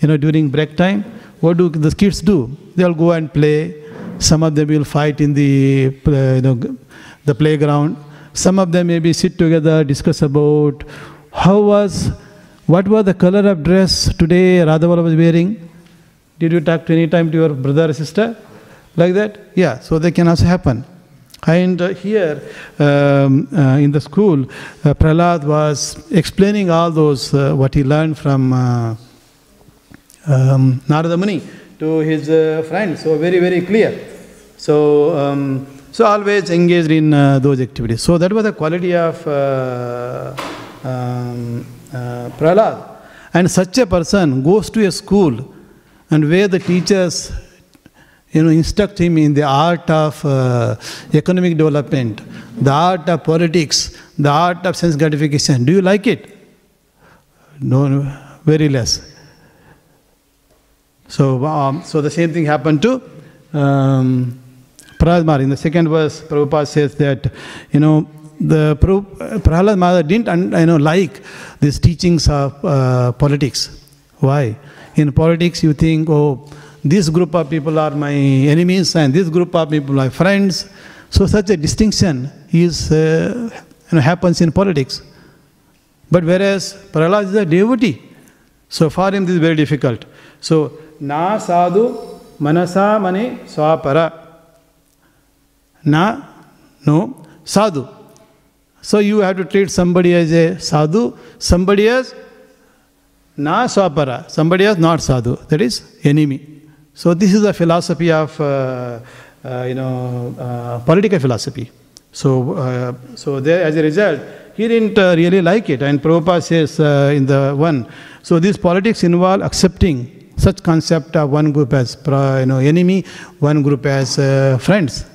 You know, during break time, what do the kids do? They'll go and play. Some of them will fight in the, uh, you know, the playground. Some of them maybe sit together, discuss about how was, what was the color of dress today Radhavala was wearing. Did you talk to any time to your brother or sister? Like that? Yeah, so they can also happen. And uh, here um, uh, in the school, uh, Prahlad was explaining all those, uh, what he learned from uh, um, Narada Muni to his uh, friends. So, very, very clear. So, um, so always engaged in those activities. So, that was the quality of um, Prahlad. And such a person goes to a school and where the teachers you know, instruct him in the art of uh, economic development, the art of politics, the art of sense gratification. Do you like it? No, no very less. So, um, so the same thing happened to um, Prahlad. In the second verse, Prabhupada says that, you know, the Prahlad didn't you know, like these teachings of uh, politics. Why? In politics, you think, oh, this group of people are my enemies and this group of people are friends. So such a distinction is, uh, you know, happens in politics. But whereas Prahlad is a devotee, so for him this is very difficult. So, na sadhu manasa mane swapara. Na, no, sadhu. So you have to treat somebody as a sadhu, somebody as na swapara, somebody as not sadhu, that is enemy. So this is the philosophy of, uh, uh, you know, uh, political philosophy. So, uh, so there, as a result, he didn't uh, really like it. And Prabhupada says uh, in the one, so these politics involve accepting such concept of one group as you know, enemy, one group as friends.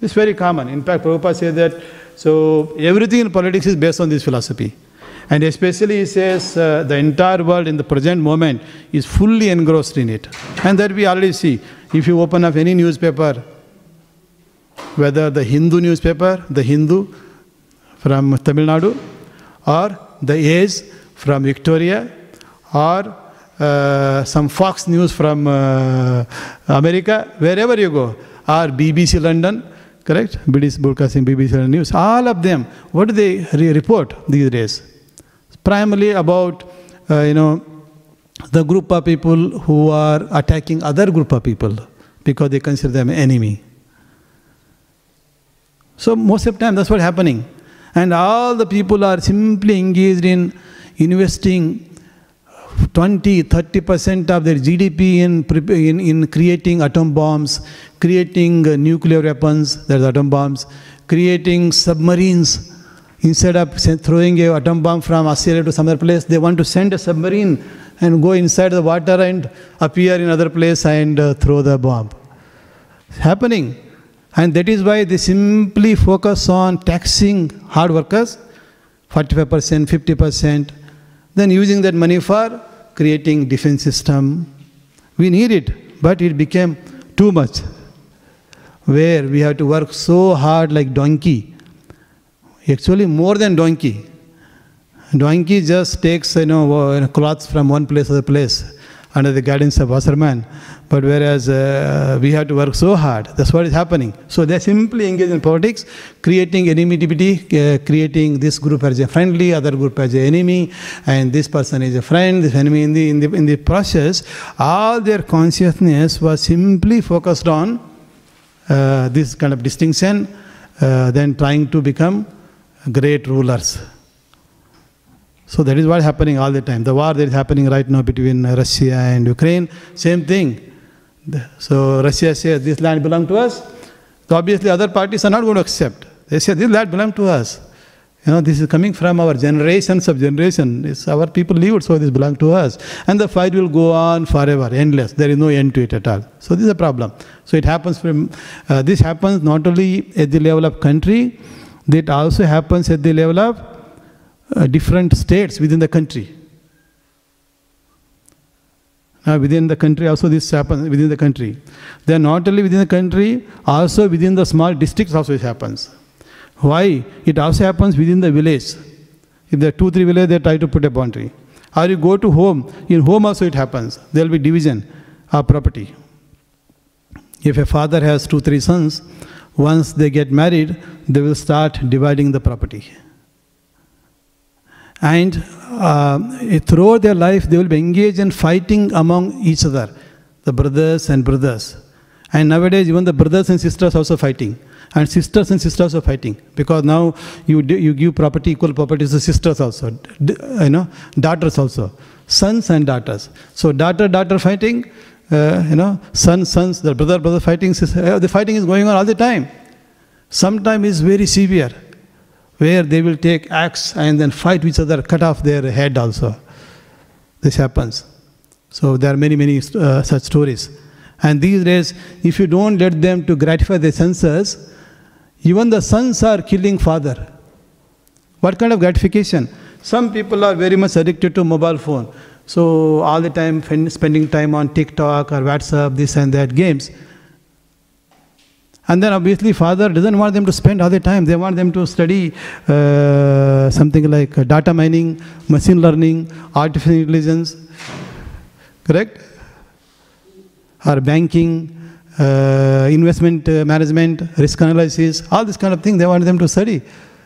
It's very common. In fact, Prabhupada says that so everything in politics is based on this philosophy. And especially he says uh, the entire world in the present moment is fully engrossed in it. And that we already see. If you open up any newspaper, whether the Hindu newspaper, the Hindu from Tamil Nadu, or the Age from Victoria, or uh, some Fox News from uh, America, wherever you go, or BBC London, correct? British Broadcasting, BBC London News, all of them, what do they re report these days? Primarily about, uh, you know, the group of people who are attacking other group of people because they consider them enemy. So most of the time that's what's happening. And all the people are simply engaged in investing 20, 30% of their GDP in, in, in creating atom bombs, creating uh, nuclear weapons, there's atom bombs, creating submarines. Instead of throwing a atom bomb from Australia to some other place, they want to send a submarine and go inside the water and appear in other place and uh, throw the bomb. It's happening. And that is why they simply focus on taxing hard workers, 45%, 50%, then using that money for creating defense system. We need it, but it became too much. Where we have to work so hard like donkey. Actually more than donkey. Donkey just takes you know cloths from one place to the place under the guidance of washerman. But whereas uh, we have to work so hard, that's what is happening. So they're simply engaged in politics, creating enmity, uh, creating this group as a friendly, other group as an enemy, and this person is a friend, this enemy. In the, in the, in the process, all their consciousness was simply focused on uh, this kind of distinction, uh, then trying to become great rulers. So that is what is happening all the time. The war that is happening right now between Russia and Ukraine, same thing. So Russia says this land belongs to us. So obviously other parties are not going to accept. They say this land belongs to us. You know, this is coming from our generations of generation. It's our people live it, so this belongs to us. And the fight will go on forever, endless. There is no end to it at all. So this is a problem. So it happens from, uh, this happens not only at the level of country, it also happens at the level of uh, different states within the country. Now, within the country, also this happens within the country. Then, not only within the country, also within the small districts, also it happens. Why? It also happens within the village. If there are two, three villages, they try to put a boundary. Or you go to home, in home also it happens. There will be division of property. If a father has two, three sons, once they get married, they will start dividing the property. And uh, throughout their life, they will be engaged in fighting among each other, the brothers and brothers. And nowadays, even the brothers and sisters also fighting. And sisters and sisters are fighting. Because now you, you give property, equal property to sisters also. You know, daughters also. Sons and daughters. So daughter, daughter fighting, uh, you know, sons, sons, the brother, brother fighting. Uh, the fighting is going on all the time. Sometimes it's very severe where they will take axe and then fight each other, cut off their head also. This happens. So there are many, many uh, such stories. And these days, if you don't let them to gratify their senses, even the sons are killing father. What kind of gratification? Some people are very much addicted to mobile phone. So all the time spending time on TikTok or WhatsApp, this and that games. And then obviously father doesn't want them to spend all the time. They want them to study uh, something like data mining, machine learning, artificial intelligence, correct? Or banking, uh, investment uh, management, risk analysis, all this kind of thing they want them to study.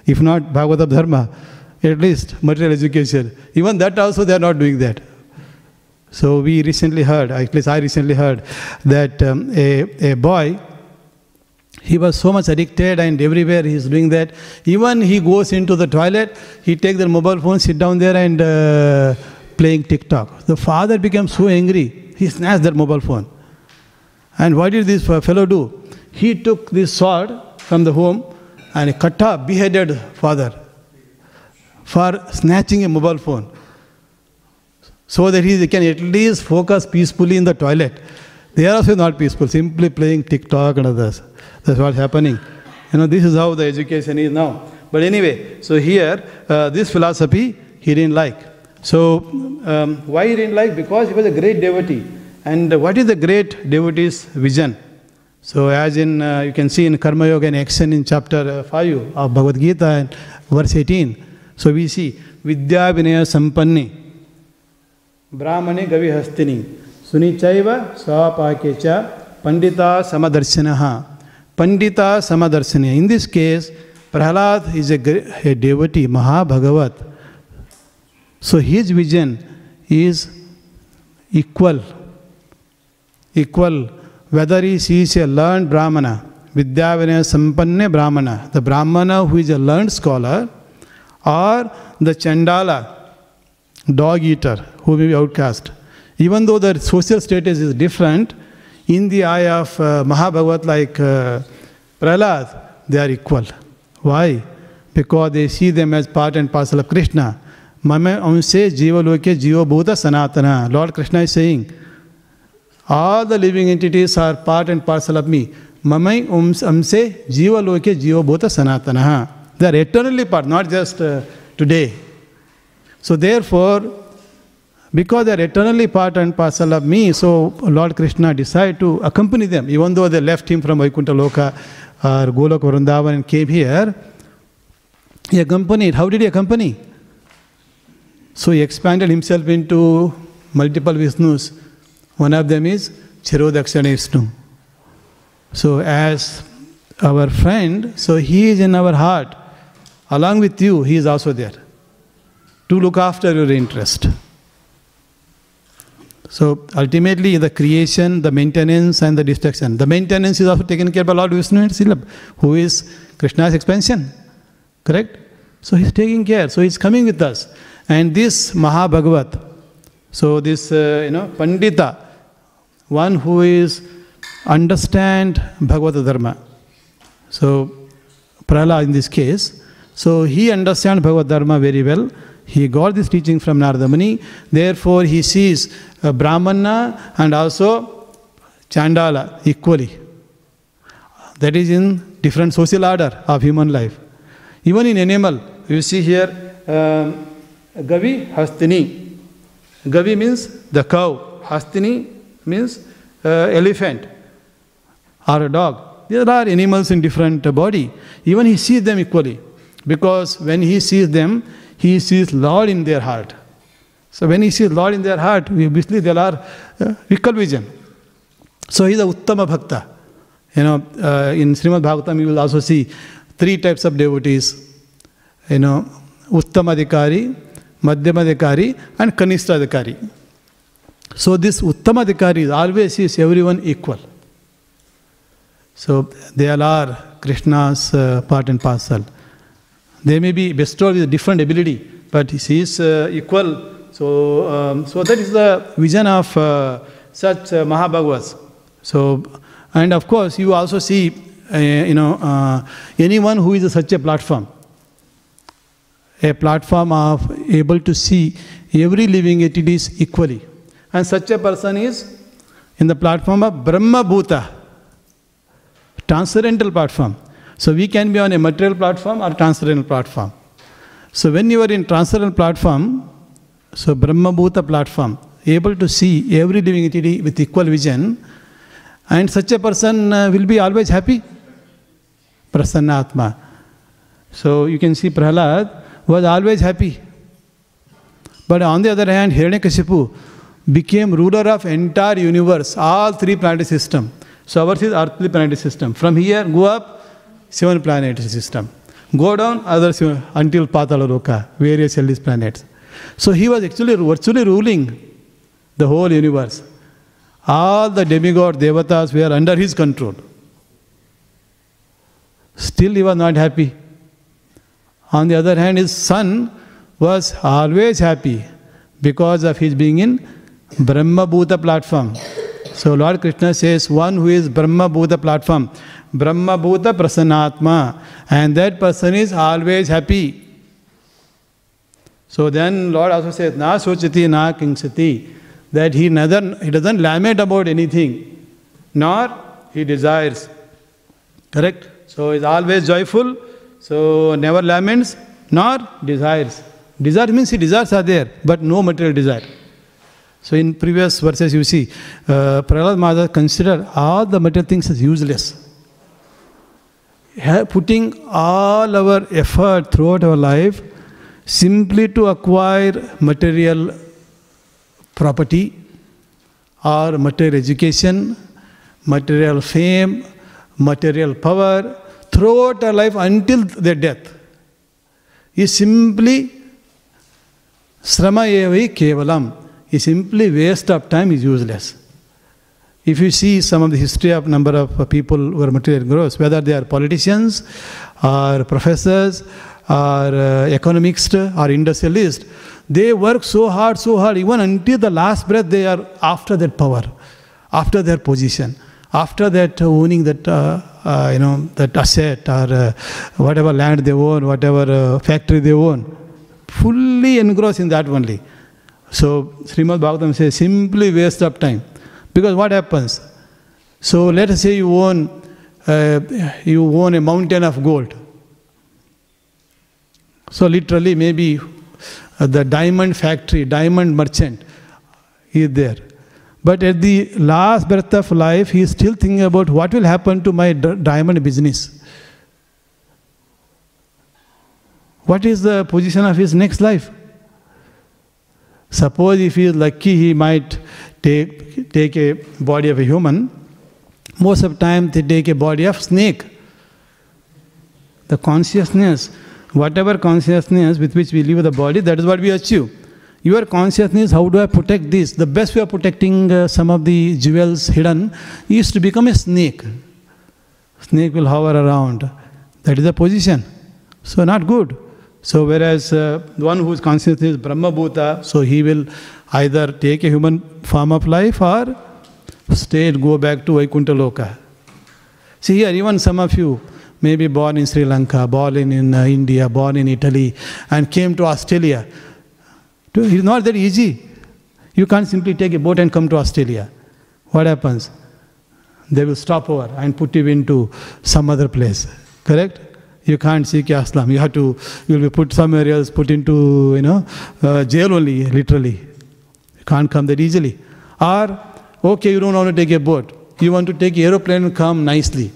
If not Bhagavad Dharma, at least material education. Even that also they are not doing that. So we recently heard, at least I recently heard, that um, a, a boy, he was so much addicted and everywhere he is doing that. Even he goes into the toilet, he take the mobile phone, sit down there and uh, playing TikTok. The father became so angry, he snatched that mobile phone. And what did this fellow do? He took this sword from the home and cut up, beheaded father for snatching a mobile phone so that he can at least focus peacefully in the toilet. They are also not peaceful, simply playing TikTok and others. That's what's happening. You know, this is how the education is now. But anyway, so here, uh, this philosophy he didn't like. So, um, why he didn't like? Because he was a great devotee. And what is the great devotee's vision? So, as in, uh, you can see in Karma Yoga and Action in chapter uh, 5 of Bhagavad Gita and verse 18. So, we see Vidya Vinaya Sampanni ब्राह्मणे गविहस्तिनी सुनिचैव स्वपाके च Pandita समदर्शन Pandita समदर्शन in this case Prahlad is a devotee mahabhagavata so his vision is equal equal whether he sees a learned brahmana vidyavinaya sampanne brahmana the brahmana who is a learned scholar or the chandala dog eater who may be outcast. Even though their social status is different, in the eye of uh, Mahabhagat, like uh, Prahlad, they are equal. Why? Because they see them as part and parcel of Krishna. Mame amse jiva loke jiva bhuta sanatana. Lord Krishna is saying, all the living entities are part and parcel of me. Mame amse jiva They are eternally part, not just uh, today. So therefore, because they are eternally part and parcel of me, so Lord Krishna decided to accompany them, even though they left him from Vaikuntha Loka or Goloka Vrindavan and came here. He accompanied. How did he accompany? So he expanded himself into multiple Vishnus. One of them is Kshirodakashayi Vishnu. So as our friend, so he is in our heart. Along with you, he is also there to look after your interest. So ultimately, the creation, the maintenance, and the destruction. The maintenance is also taken care by Lord Vishnu Silab, who is Krishna's expansion. Correct? So he's taking care. So he's coming with us. And this Mahabhagavat, so this, uh, you know, Pandita, one who is understand Bhagavad Dharma. So Prahlad in this case, so he understands Bhagavad Dharma very well he got this teaching from Narada Muni. Therefore, he sees Brahmana and also Chandala equally. That is in different social order of human life. Even in animal, you see here um, Gavi, Hastini. Gavi means the cow. Hastini means uh, elephant or a dog. There are animals in different body. Even he sees them equally. Because when he sees them, he sees Lord in their heart. So when he sees Lord in their heart, obviously there are uh, vision. So he is a Uttama Bhakta. You know, uh, in Srimad Bhagavatam you will also see three types of devotees. You know, Uttamadikari, Madhyamadikari and Kanistadikari. So this uttama Uttamadikari always sees everyone equal. So they are Krishna's uh, part and parcel. They may be bestowed with different ability, but he is uh, equal. So, um, so that is the vision of uh, such uh. So, and of course, you also see, uh, you know, anyone who is such a platform, a platform of able to see every living entities equally. And such a person is in the platform of Brahma Bhuta, transcendental platform. So we can be on a material platform or transcendental platform. So when you are in transcendental platform, So Brahma Bhuta platform, able to see every living entity with equal vision, and such a person uh, will be always happy. Prasanna Atma. So you can see Prahlad was always happy. But on the other hand, Hiranyakashipu became ruler of entire universe, all three planetary system. So ours is earthly planetary system. From here, go up, seven planetary system. Go down, other seven, until Patala various celestial planets. So he was actually virtually ruling the whole universe. All the demigod devatas were under his control. Still, he was not happy. On the other hand, his son was always happy because of his being in Brahma Bhuta platform. So Lord Krishna says, one who is Brahma Bhuta platform, Brahma Bhuta Prasanatma, and that person is always happy. So then Lord also says, Na sochati na kanksati, that he neither he doesn't lament about anything, nor he desires. Correct? So is always joyful, so never laments, nor desires. Desire means he desires are there, but no material desire. So in previous verses you see, uh, Prahlad Maharaj considered all the material things as useless. Putting all our effort throughout our life simply to acquire material property or material education, material fame, material power throughout our life until their death is simply srama evi kevalam is simply waste of time is useless. If you see some of the history of number of people who are material growers, whether they are politicians or professors or uh, economists or industrialists, they work so hard, so hard, even until the last breath they are after that power, after their position, after that owning that uh, uh, you know that asset or uh, whatever land they own, whatever uh, factory they own, fully engrossed in that only. So Srimad Bhagavatam says simply waste of time. Because what happens? So let us say you own uh, you own a mountain of gold. So literally maybe uh, the diamond factory, diamond merchant is there. But at the last breath of life, he is still thinking about what will happen to my diamond business. What is the position of his next life? Suppose if he is lucky, he might take, take a body of a human. Most of the time, they take a body of snake. The consciousness, whatever consciousness with which we live the body, that is what we achieve. Your consciousness, how do I protect this? The best way of protecting uh, some of the jewels hidden is to become a snake. Snake will hover around. That is the position. So, not good. So, whereas uh, one whose consciousness is Brahma Bhuta, so he will either take a human form of life or stay go back to Vaikuntha Loka. See here, even some of you may be born in Sri Lanka, born in, uh, India, born in Italy, and came to Australia. It's not that easy. You can't simply take a boat and come to Australia. What happens? They will stop over and put you into some other place. Correct? you can't seek aslam. You have to, you will be put somewhere else, put into, you know, uh, jail only, literally. You can't come that easily. Or, okay, you don't want to take a boat. You want to take aeroplane and come nicely.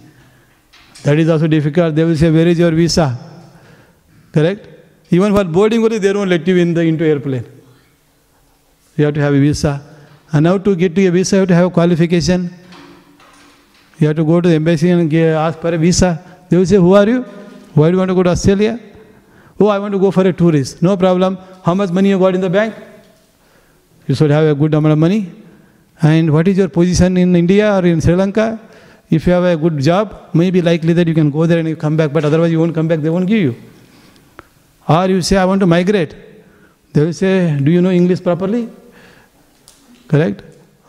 That is also difficult. They will say, where is your visa? Correct? Even for boarding they don't let you in the, into airplane. You have to have a visa. And now to get to a visa, you have to have a qualification. You have to go to the embassy and ask for a visa. They will say, who are you? Why do you want to go to Australia? Oh, I want to go for a tourist. No problem. How much money you got in the bank? You should have a good amount of money. And what is your position in India or in Sri Lanka? If you have a good job, maybe likely that you can go there and you come back, but otherwise you won't come back, they won't give you. Or you say, I want to migrate. They will say, Do you know English properly? Correct?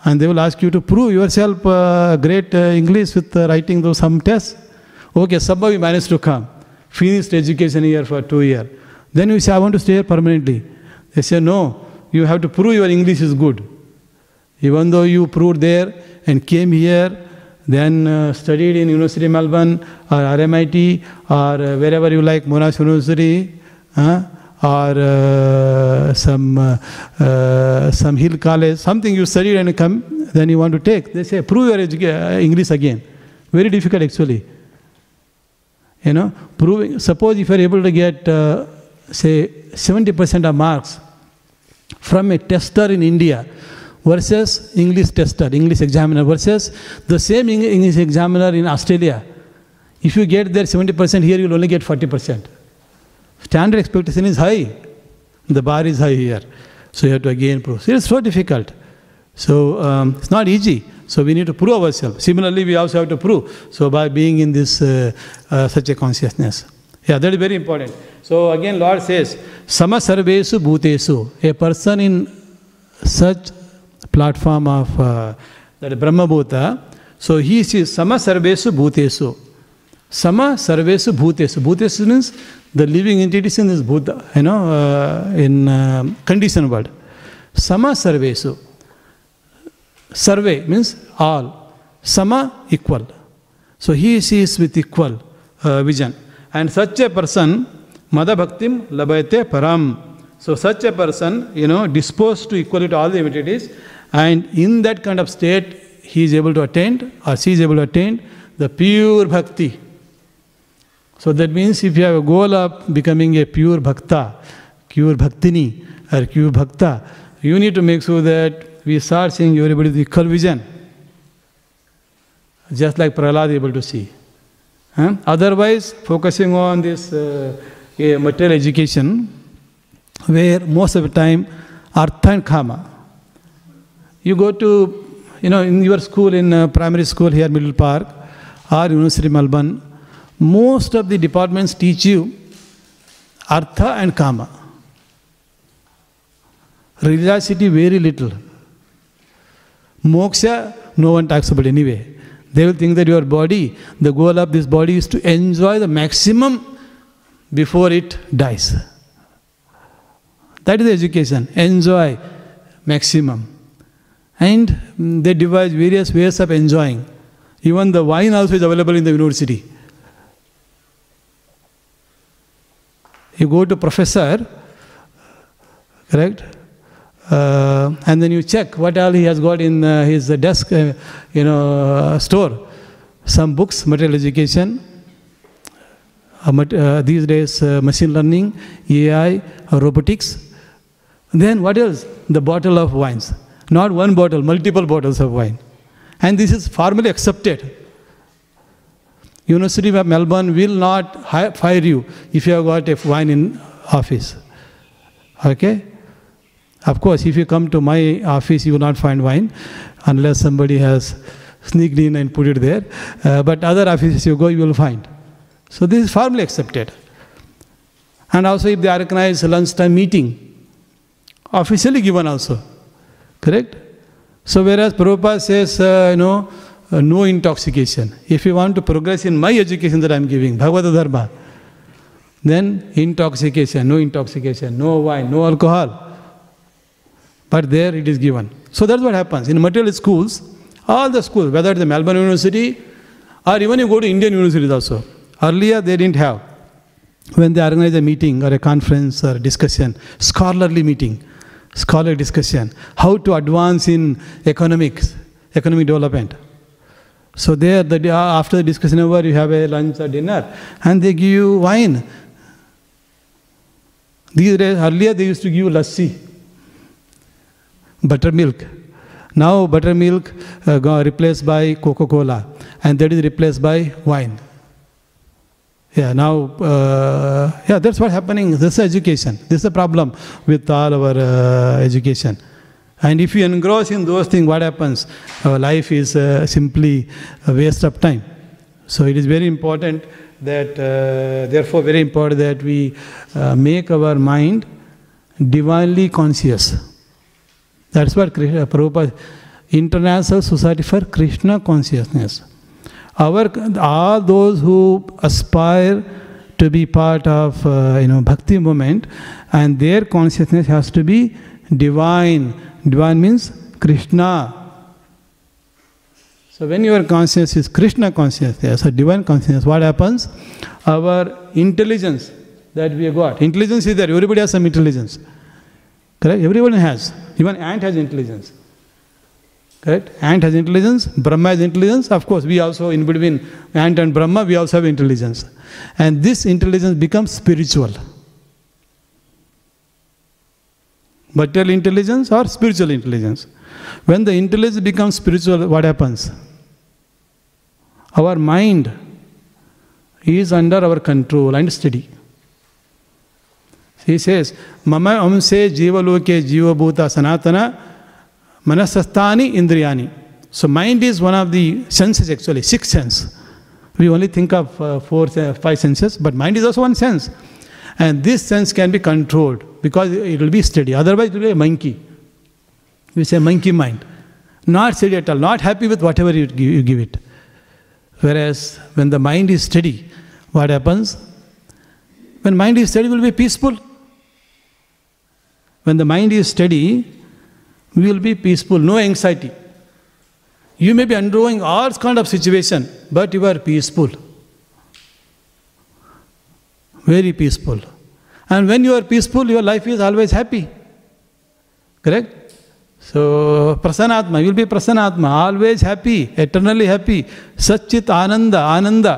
And they will ask you to prove yourself uh, great uh, English with uh, writing those some tests. Okay, somehow you managed to come finished education here for two years. Then you say, I want to stay here permanently. They say, no, you have to prove your English is good. Even though you proved there and came here, then uh, studied in University of Melbourne or RMIT or uh, wherever you like, Monash University, uh, or uh, some uh, uh, some hill college, something you studied and come, then you want to take. They say, prove your educa- English again. Very difficult actually. You know, proving. Suppose if you are able to get, uh, say, 70% of marks from a tester in India versus English tester, English examiner versus the same English examiner in Australia. If you get there 70%, here you will only get 40%. Standard expectation is high. The bar is high here. So you have to again prove. it is so difficult. So um, it's not easy. So we need to prove ourselves. Similarly, we also have to prove. So by being in this uh, uh, such a consciousness. Yeah, that is very important. So again, Lord says, Sama sarvesu bhutesu. A person in such platform of uh, that Brahma Bhuta, so he sees Sama sarvesu bhutesu. Sama sarvesu bhutesu. Bhutesu means the living entities in this Bhuta, you know, uh, in uh, conditioned world. Sama sarvesu. Sarve means all. Sama equal. So he sees with equal uh, vision. And such a person, Mada Bhaktim Labhayate Param. So such a person, you know, disposed to equality to all the entities, and in that kind of state, he is able to attain or she is able to attain the pure bhakti. So that means if you have a goal of becoming a pure bhakta, pure bhaktini, or pure bhakta, you need to make sure that we start seeing everybody with equal vision. Just like Prahlad able to see. Huh? Otherwise, focusing on this uh, material education, where most of the time, artha and kama. You go to, you know, in your school, in uh, primary school here, Middle Park, or University Melbourne, most of the departments teach you artha and kama. Religiosity, very little. Moksha, no one talks about anyway. They will think that your body, the goal of this body is to enjoy the maximum before it dies. That is education. Enjoy maximum. And they devise various ways of enjoying. Even the wine also is available in the university. You go to professor, correct? Uh, and then you check what all he has got in uh, his desk, uh, you know, uh, store. Some books, material education. Uh, uh, these days, machine learning, AI, robotics. Then what else? The bottle of wines. Not one bottle, multiple bottles of wine. And this is formally accepted. University of Melbourne will not fire you if you have got a wine in office. Okay? Of course, if you come to my office, you will not find wine unless somebody has sneaked in and put it there. Uh, but other offices you go, you will find. So this is formally accepted. And also if they organize lunchtime meeting, officially given also. Correct? So whereas Prabhupada says, uh, you know, uh, no intoxication. If you want to progress in my education that I am giving, Bhagavad Dharma, then intoxication, no intoxication, no wine, no alcohol. But there it is given. So that's what happens. In material schools, all the schools, whether it's the Melbourne University or even you go to Indian universities also, earlier they didn't have. When they organize a meeting or a conference or a discussion, scholarly meeting, scholarly discussion, how to advance in economics, economic development. So there, the after the discussion over, you have a lunch or dinner, and they give you wine. These days, earlier they used to give you lassi, buttermilk. Now buttermilk uh, replaced by Coca-Cola, and that is replaced by wine. Yeah, now, uh, yeah, that's what's happening. This is education. This is the problem with all our uh, education. And if you engross in those things, what happens? Our life is uh, simply a waste of time. So it is very important that, uh, therefore, very important that we uh, make our mind divinely conscious. That's what Krishna, Prabhupada, International Society for Krishna Consciousness. Our, all those who aspire to be part of uh, you know bhakti movement and their consciousness has to be divine Divine means Krishna. So when your consciousness is Krishna consciousness, a divine consciousness, what happens? Our intelligence that we have got. Intelligence is there. Everybody has some intelligence. Correct? Everyone has. Even ant has intelligence. Correct? Ant has intelligence. Brahma has intelligence. Of course, we also, in between ant and Brahma, we also have intelligence. And this intelligence becomes spiritual. Material intelligence or spiritual intelligence. When the intelligence becomes spiritual, what happens? Our mind is under our control and steady. He says, Mama amse jivaloke jivabhuta sanatana manasastani indriyani. So mind is one of the senses actually, six sense. We only think of uh, four, five senses, but mind is also one sense. And this sense can be controlled because it will be steady. Otherwise, it will be a monkey. We say monkey mind. Not steady at all, not happy with whatever you give, you give it. Whereas when the mind is steady, what happens? When mind is steady, will be peaceful. When the mind is steady, we will be peaceful, no anxiety. You may be undergoing all kind of situation, but you are peaceful. Very peaceful. And when you are peaceful, your life is always happy. Correct? So, Prasanatma, you will be Prasanatma, always happy, eternally happy. Satchit Ananda, Ananda.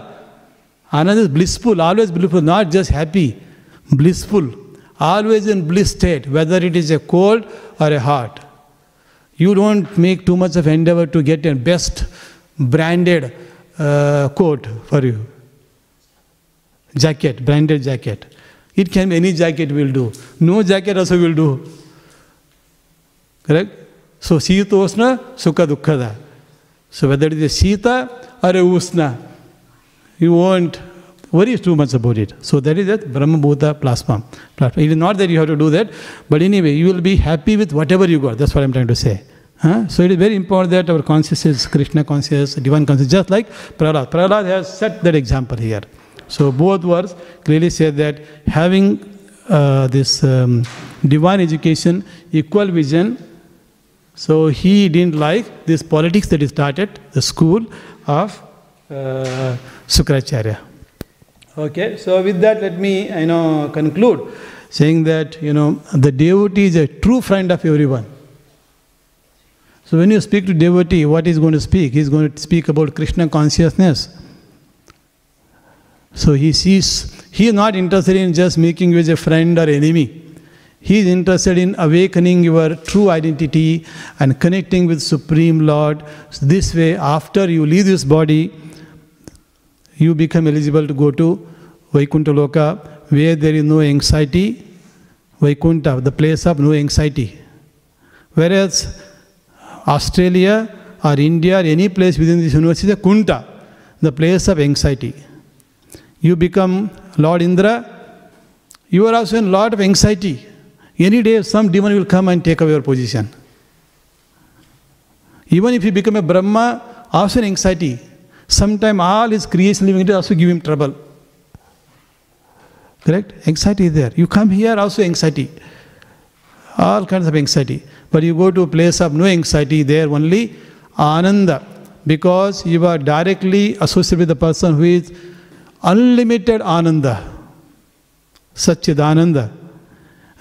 Ananda is blissful, always blissful, not just happy, blissful. Always in bliss state, whether it is a cold or a hot. You don't make too much of endeavor to get a best branded uh, coat for you. Jacket, branded jacket. It can be any jacket will do. No jacket also will do. Correct? So, Sitosna, Sukha Dukkada. So, whether it is Sita or a Usna, you won't worry too much about it. So, that is that platform. platform. It is not that you have to do that, but anyway, you will be happy with whatever you got. That's what I'm trying to say. Huh? So, it is very important that our consciousness is Krishna conscious, divine conscious, just like Prahlad. Prahlad has set that example here. So, both words clearly say that having uh, this um, divine education, equal vision, so he didn't like this politics that he started, the school of uh, Sukracharya. Okay, so with that, let me you know conclude saying that you know the devotee is a true friend of everyone. So when you speak to devotee, what is going to speak? He is going to speak about Krishna consciousness. So he sees he is not interested in just making you as a friend or enemy. He is interested in awakening your true identity and connecting with Supreme Lord. So this way, after you leave this body, you become eligible to go to Vaikuntha Loka, where there is no anxiety. Vaikuntha, the place of no anxiety. Whereas Australia or India or any place within this universe is a Kunta, the place of anxiety. You become Lord Indra, you are also in lot of anxiety. Any day some demon will come and take away your position. Even if you become a Brahma, also in anxiety. Sometime all his creation living entities also give him trouble. Correct? Anxiety is there. You come here also anxiety. All kinds of anxiety. But you go to a place of no anxiety, there only ananda. Because you are directly associated with the person who is unlimited ananda. Satchidananda.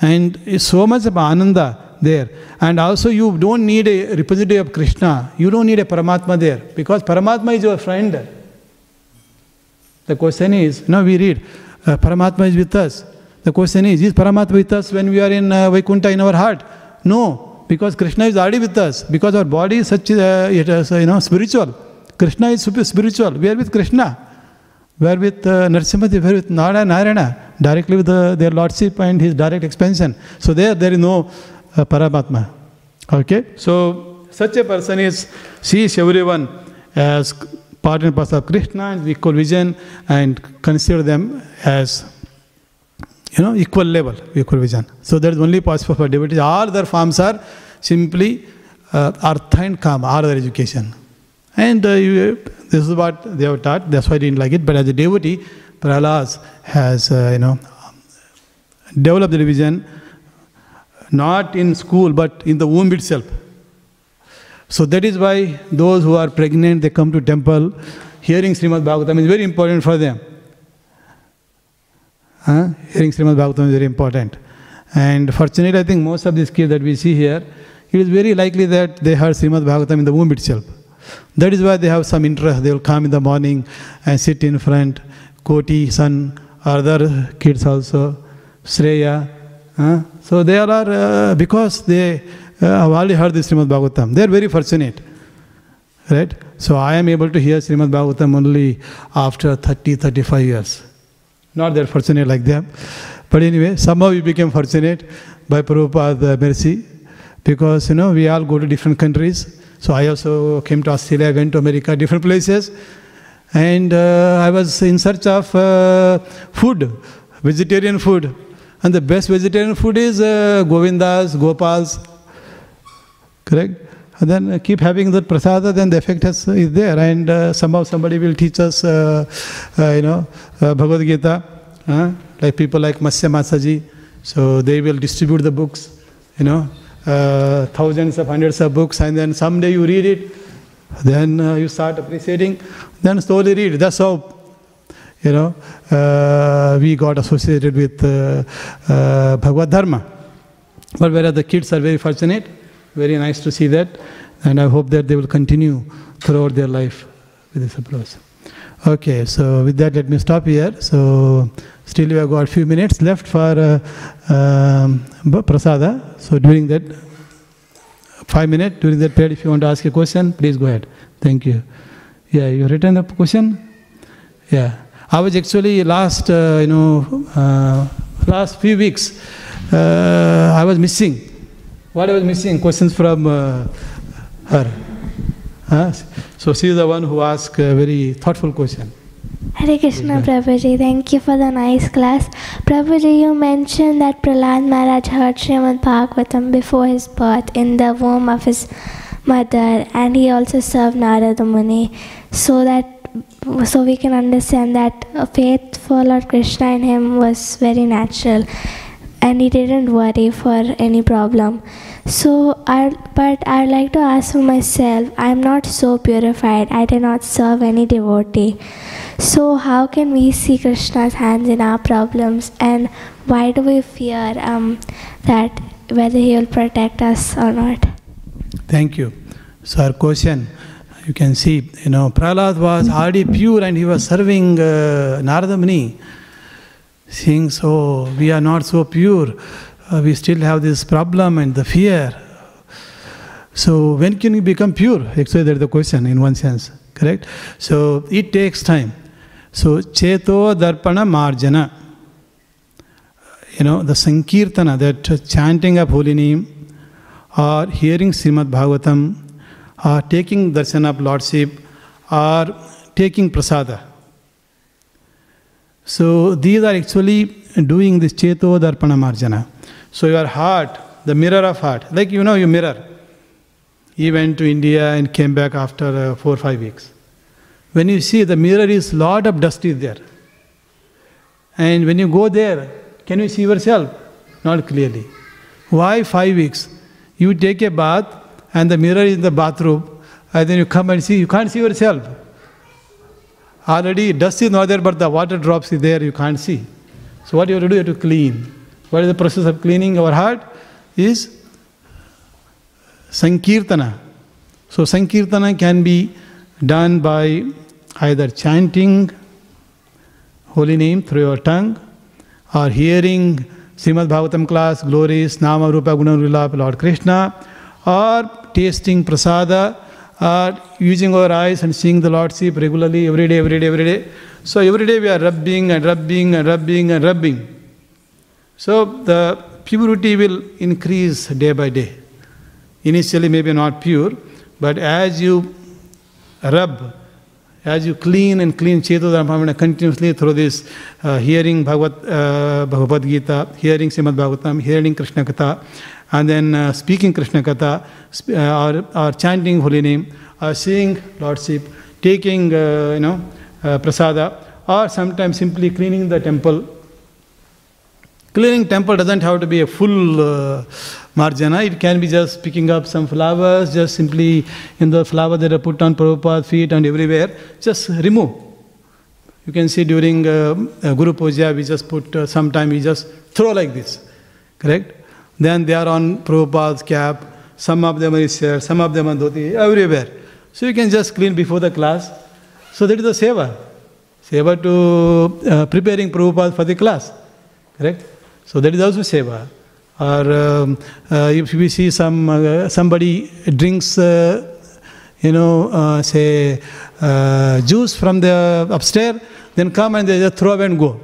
And so much of ananda there. And also you don't need a representative of Krishna. You don't need a Paramatma there. Because Paramatma is your friend. The question is, now we read, uh, Paramatma is with us. The question is, is Paramatma with us when we are in uh, Vaikuntha in our heart? No, because Krishna is already with us. Because our body is such, uh, it is, uh, you know, spiritual. Krishna is super spiritual. We are with Krishna. We are with uh, we are with Nara Narayana, directly with the, their lordship and his direct expansion. So there, there is no uh, Paramatma. Okay? So such a person is, sees everyone as part and parcel of Krishna and equal vision and consider them as you know equal level, equal vision. So that is only possible for devotees. All other forms are simply uh, artha and kama, all other education. And uh, you, this is what they have taught, that's why I didn't like it. But as a devotee, Prahlad has, uh, you know, developed the vision not in school but in the womb itself. So that is why those who are pregnant, they come to temple. Hearing Srimad Bhagavatam is very important for them. Huh? Hearing Srimad Bhagavatam is very important. And fortunately, I think most of these kids that we see here, it is very likely that they heard Srimad Bhagavatam in the womb itself. That is why they have some interest. They will come in the morning and sit in front. Koti, son, other kids also, Shreya. Huh? So they are, uh, because they uh, have already heard the Srimad Bhagavatam, they are very fortunate. Right? So I am able to hear Srimad Bhagavatam only after 30, 35 years. Not that fortunate like them. But anyway, somehow we became fortunate by Prabhupada's mercy because, you know, we all go to different countries. So I also came to Australia, went to America, different places. And uh, I was in search of uh, food, vegetarian food. And the best vegetarian food is uh, Govindas, Gopals. Correct? And then uh, keep having that prasada, then the effect has, is there. And uh, somehow somebody will teach us, uh, uh, you know, Bhagavad Gita. Like people like Masya Masaji. So they will distribute the books, you know, thousands of hundreds of books. And then someday you read it, then you start appreciating, then slowly read. That's how you know, uh, we got associated with uh, uh, Bhagavad Dharma. But whereas the kids are very fortunate, very nice to see that, and I hope that they will continue throughout their life with this approach. Okay, so with that, let me stop here. So still we have got a few minutes left for uh, um, prasada. So during that five minutes, during that period, if you want to ask a question, please go ahead. Thank you. Yeah, you written the question? Yeah. I was actually last, uh, you know, uh, last few weeks, uh, I was missing. What I was missing? Questions from uh, her. Huh? So she is the one who asked a very thoughtful question. Hare Krishna Prabhuji, thank you for the nice class. Prabhuji, you mentioned that Prahlad Maharaj heard Srimad Bhagavatam before his birth in the womb of his mother and he also served Narada Muni so that so we can understand that faith for Lord Krishna in him was very natural and he didn't worry for any problem. So, I, but I'd like to ask for myself, I'm not so purified, I did not serve any devotee. So, how can we see Krishna's hands in our problems and why do we fear um, that whether he will protect us or not? Thank you. So, our question you can see, you know, Prahlad was already pure and he was serving uh, Narada Muni. Seeing so, we are not so pure, uh, we still have this problem and the fear. So, when can you become pure? Actually, that's the question in one sense, correct? So, it takes time. So, Cheto Darpana Marjana, you know, the Sankirtana, that chanting of holy name or hearing Srimad Bhagavatam or taking darshan of Lordship or taking prasada. So these are actually doing this cheto darpana marjana. So your heart, the mirror of heart, like you know your mirror. He went to India and came back after uh, four or five weeks. When you see the mirror is lot of dust is there. And when you go there, can you see yourself? Not clearly. Why five weeks? You take a bath and the mirror is in the bathroom, and then you come and see, you can't see yourself. Already dust is not there, but the water drops is there, you can't see. So what you have to do, you have to clean. What is the process of cleaning our heart? Is Sankirtana. So Sankirtana can be done by either chanting holy name through your tongue or hearing Srimad Bhagavatam class, glories, Nama Rupa Guna Lord Krishna, or tasting prasada, or using our eyes and seeing the Lordship regularly, every day, every day, every day. So every day we are rubbing and rubbing and rubbing and rubbing. So the purity will increase day by day. Initially, maybe not pure, but as you rub, as you clean and clean Chetodharma continuously through this uh, hearing Bhagavad, uh, Bhagavad Gita, hearing Srimad Bhagavatam, hearing Krishna Katha, and then uh, speaking Krishna Katha, uh, or, or chanting holy name, or seeing Lordship, taking, uh, you know, uh, prasada, or sometimes simply cleaning the temple. Cleaning temple doesn't have to be a full uh, marjana. It can be just picking up some flowers, just simply in the flower that are put on Prabhupada's feet and everywhere, just remove. You can see during uh, uh, Guru Puja, we just put uh, sometime we just throw like this, correct? Then they are on Prabhupada's cap, some of them are here, some of them are dhoti, everywhere. So you can just clean before the class. So that is the seva. Seva to uh, preparing Prabhupada for the class, correct? So that is also seva. Or um, uh, if we see some uh, somebody drinks, uh, you know, uh, say uh, juice from the upstairs, then come and they just throw away and go.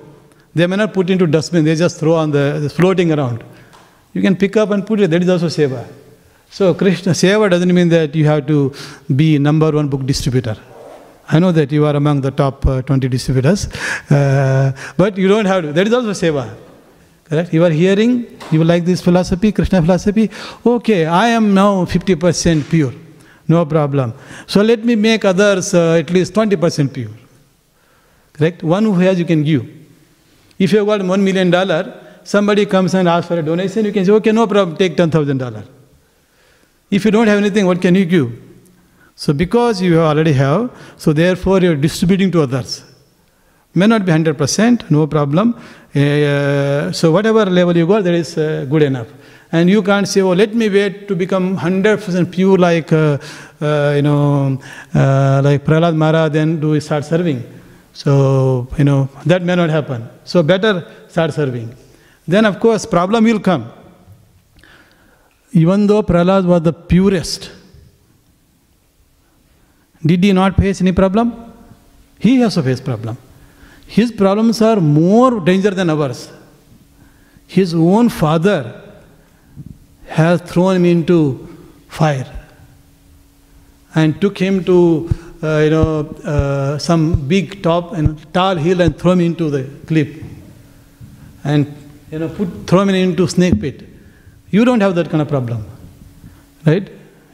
They may not put into dustbin; they just throw on the floating around. You can pick up and put it. That is also seva. So Krishna seva doesn't mean that you have to be number one book distributor. I know that you are among the top uh, 20 distributors, but you don't have to. That is also seva. Correct? You are hearing, you like this philosophy, Krishna philosophy. Okay, I am now 50% pure. No problem. So let me make others uh, at least 20% pure. Correct? One who has, you can give. If you have got $1 million, somebody comes and asks for a donation, you can say, okay, no problem, take $10,000. If you don't have anything, what can you give? So because you already have, so therefore you are distributing to others. May not be 100%, no problem. Uh, so whatever level you got, that is uh, good enough. And you can't say, oh, let me wait to become 100% pure like, uh, you know, like Prahlad Maharaj, then do we start serving. So, you know, that may not happen. So better start serving. Then of course problem will come. Even though Prahlad was the purest, did he not face any problem? He also faced problem. His problems are more danger than ours. His own father has thrown him into fire and took him to uh, you know uh, some big top and tall hill and throw him into the cliff and you know put throw him into snake pit. You don't have that kind of problem, right?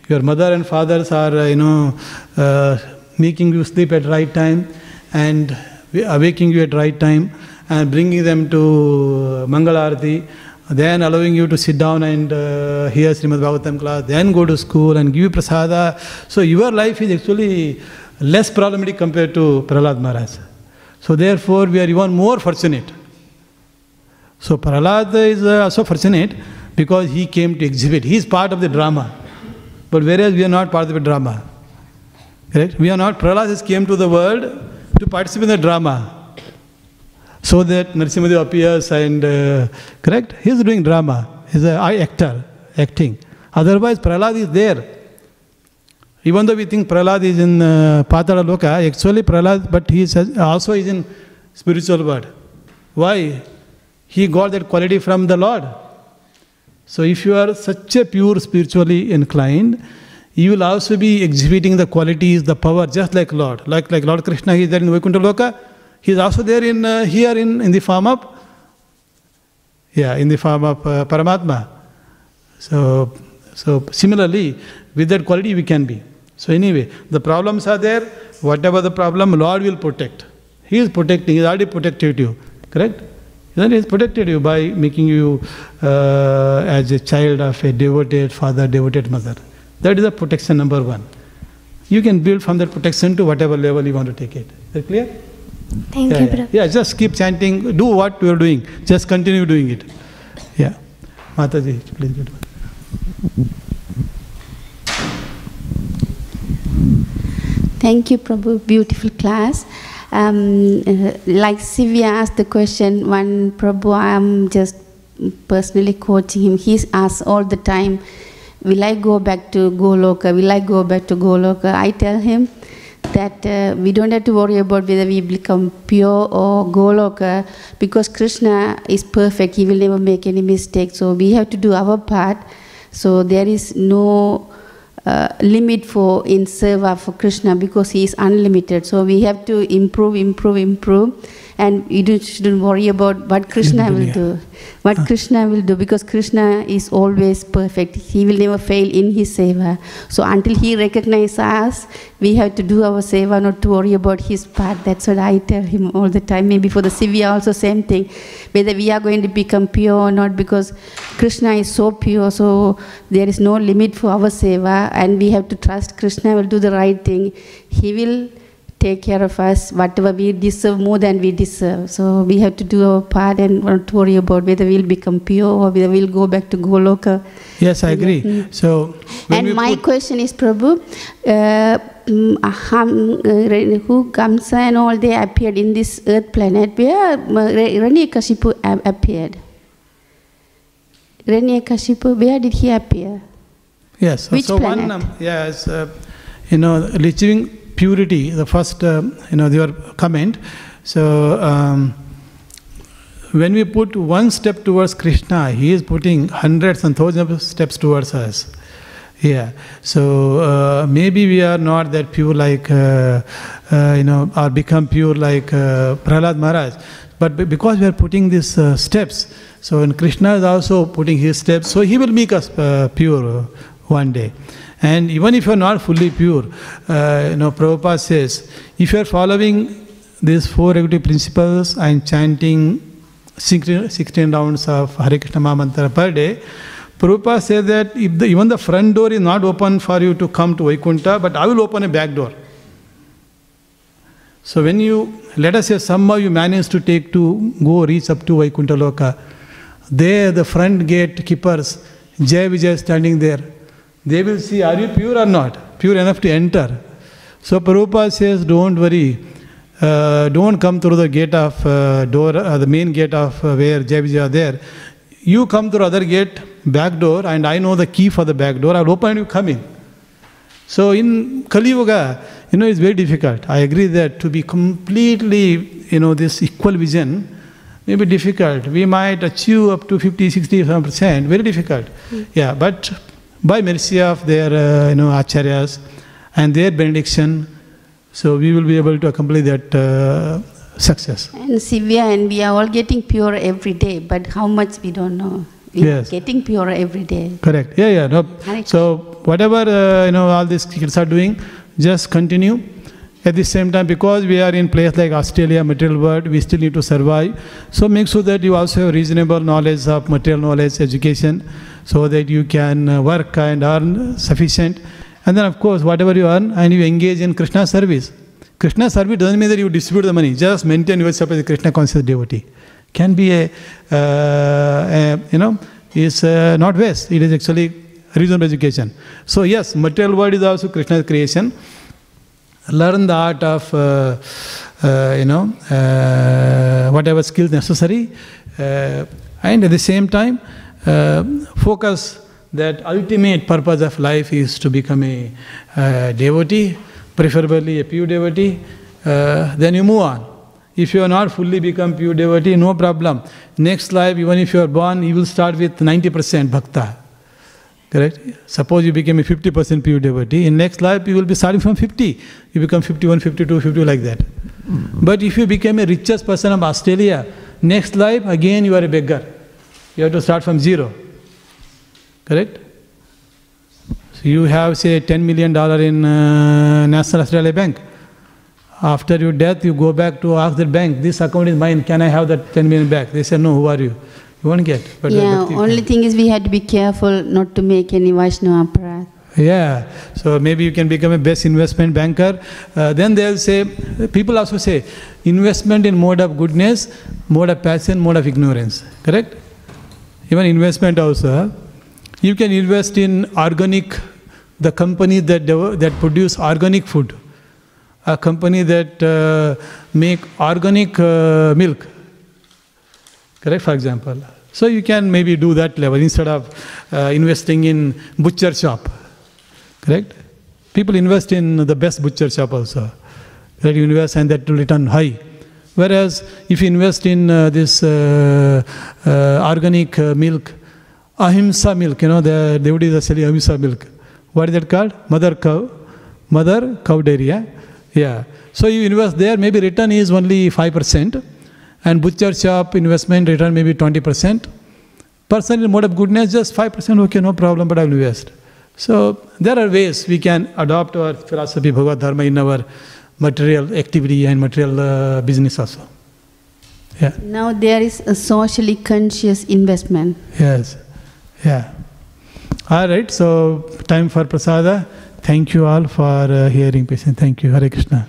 Your mother and fathers are, uh, you know, uh, making you sleep at right time and awaking uh, you at right time and bringing them to uh, Mangalarti, then allowing you to sit down and uh, hear Srimad Bhagavatam class, then go to school and give you prasada. So your life is actually less problematic compared to Prahlad Maharaj. So therefore we are even more fortunate. So Prahlad is uh, also fortunate because he came to exhibit. He is part of the drama. But whereas we are not part of the drama. Correct? We are not. Prahlad has came to the world to participate in the drama. So that Narasimhadev appears and, uh, correct? He is doing drama. He is an actor, acting. Otherwise, Prahlad is there. Even though we think Prahlad is in uh, Patala Loka, actually Prahlad, but he is also is in spiritual world. Why? He got that quality from the Lord. So if you are such a pure spiritually inclined, you will also be exhibiting the qualities, the power, just like Lord. Like, like Lord Krishna, he is there in Vaikuntha Loka. He is also there in uh, here in, in the form of, yeah, in the form of uh, Paramatma. So, so similarly, with that quality we can be. So anyway, the problems are there. Whatever the problem, Lord will protect. He is protecting. He already protected you. Correct? Then He has protected you by making you uh, as a child of a devoted father, devoted mother. That is the protection number one. You can build from that protection to whatever level you want to take it. Is that clear? Thank yeah, you, yeah. Prabhu. yeah, just keep chanting. Do what you are doing. Just continue doing it. Yeah. Mataji, please. go to- Thank you, Prabhu. Beautiful class. Um, uh, like Sivya asked the question, one Prabhu, I'm just personally coaching him. he asks all the time, Will I go back to Goloka? Will I go back to Goloka? I tell him that uh, we don't have to worry about whether we become pure or Goloka because Krishna is perfect. He will never make any mistake. So we have to do our part. So there is no uh, limit for in seva for Krishna because he is unlimited. So we have to improve, improve, improve, and you don't, shouldn't worry about what Krishna will do. What ah. Krishna will do because Krishna is always perfect. He will never fail in his seva. So until he recognizes us, we have to do our seva, not to worry about his part. That's what I tell him all the time. Maybe for the Sivya also same thing. Whether we are going to become pure or not because Krishna is so pure, so there is no limit for our seva and we have to trust Krishna will do the right thing. He will take care of us, whatever we deserve more than we deserve. So we have to do our part and not worry about whether we'll become pure or whether we'll go back to Goloka. Yes, I agree. Mm. So, And my question is, Prabhu, uh, mm, Aham, uh, who Kamsa and all they appeared in this earth planet where uh, a- appeared. Hiranyakashipu, where did he appear? Yes. so- Which so one, um, yes, uh, you know, achieving purity, the first, um, you know, your comment. So, um, when we put one step towards Krishna, he is putting hundreds and thousands of steps towards us. Yeah. So uh, maybe we are not that pure like, uh, uh, you know, or become pure like uh, Prahlad Maharaj. But because we are putting these uh, steps, so and Krishna is also putting his steps, so he will make us uh, pure one day. And even if you are not fully pure, uh, you know, Prabhupada says, if you are following these four regulative principles and chanting 16, 16 rounds of Hare Krishna Mantra per day, Prabhupada says that if the, even the front door is not open for you to come to Vaikuntha, but I will open a back door. So when you, let us say somehow you manage to take to go reach up to Vaikuntha Loka, there the front gate keepers, Jai Vijay standing there, they will see, are you pure or not? Pure enough to enter. So Prabhupada says, don't worry, uh, don't come through the gate of uh, door, uh, the main gate of uh, where Jai Vijay are there. You come through other gate, back door, and I know the key for the back door. I'll open and you come in. So in Kali Yuga, you know, it's very difficult. I agree that to be completely, you know, this equal vision may be difficult. We might achieve up to 50, 60 percent, very difficult. Yeah, but by mercy of their, uh, you know, acharyas and their benediction, so we will be able to accomplish that uh, success. And Sivya and we are all getting pure every day, but how much we don't know. We Yes. getting pure every day. Correct. Yeah, yeah. No. So whatever uh, you know, all these kids are doing, just continue. At the same time, because we are in place like Australia, material world, we still need to survive. So make sure that you also have reasonable knowledge of material knowledge, education, so that you can uh, work and earn sufficient. And then, of course, whatever you earn, and you engage in Krishna service. Krishna service doesn't mean that you distribute the money. Just maintain yourself as a Krishna conscious devotee. Can be a, uh, a you know, is uh, not waste. It is actually reasonable education. So yes, material world is also Krishna's creation. Learn the art of, uh, uh, you know, uh, whatever skills necessary, uh, and at the same time, uh, focus that ultimate purpose of life is to become a uh, devotee, preferably a pure devotee. Then you move on. If you are not fully become pure devotee, no problem. Next life, even if you are born, you will start with 90% bhakta. Correct? Suppose you became a 50% pure devotee. In next life, you will be starting from 50. You become 51, 52, 50 like that. But if you became a richest person of Australia, next life, again you are a beggar. You have to start from zero. Correct? So you have, say, $10 million in uh, National Australia Bank. After your death, you go back to ask the bank, this account is mine, can I have that 10 million back? They say, no, who are you? You won't get. But yeah, only thing is we had to be careful not to make any Vaishnava aparadha. Yeah, so maybe you can become a best investment banker. Uh, then they'll say, people also say, investment in mode of goodness, mode of passion, mode of ignorance. Correct? Even investment also. You can invest in organic, the companies that, that produce organic food, a company that uh, make organic uh, milk. Correct, for example. So you can maybe do that level instead of uh, investing in butcher shop. Correct? People invest in the best butcher shop also. That you invest and that will return high. Whereas if you invest in uh, this uh, uh, organic uh, milk, ahimsa milk, you know, the devotees are selling ahimsa milk. What is that called? Mother cow. Mother cow dairy, yeah? Yeah. So you invest there, maybe return is only 5%. And butcher shop investment return maybe 20%. Person in mode of goodness, just 5%, okay, no problem, but I will invest. So there are ways we can adopt our philosophy, Bhagavad Dharma in our material activity and material uh, business also. Yeah. Now there is a socially conscious investment. Yes. Yeah. All right. So time for prasada. Thank you all for uh, hearing patient. Thank you. Hare Krishna.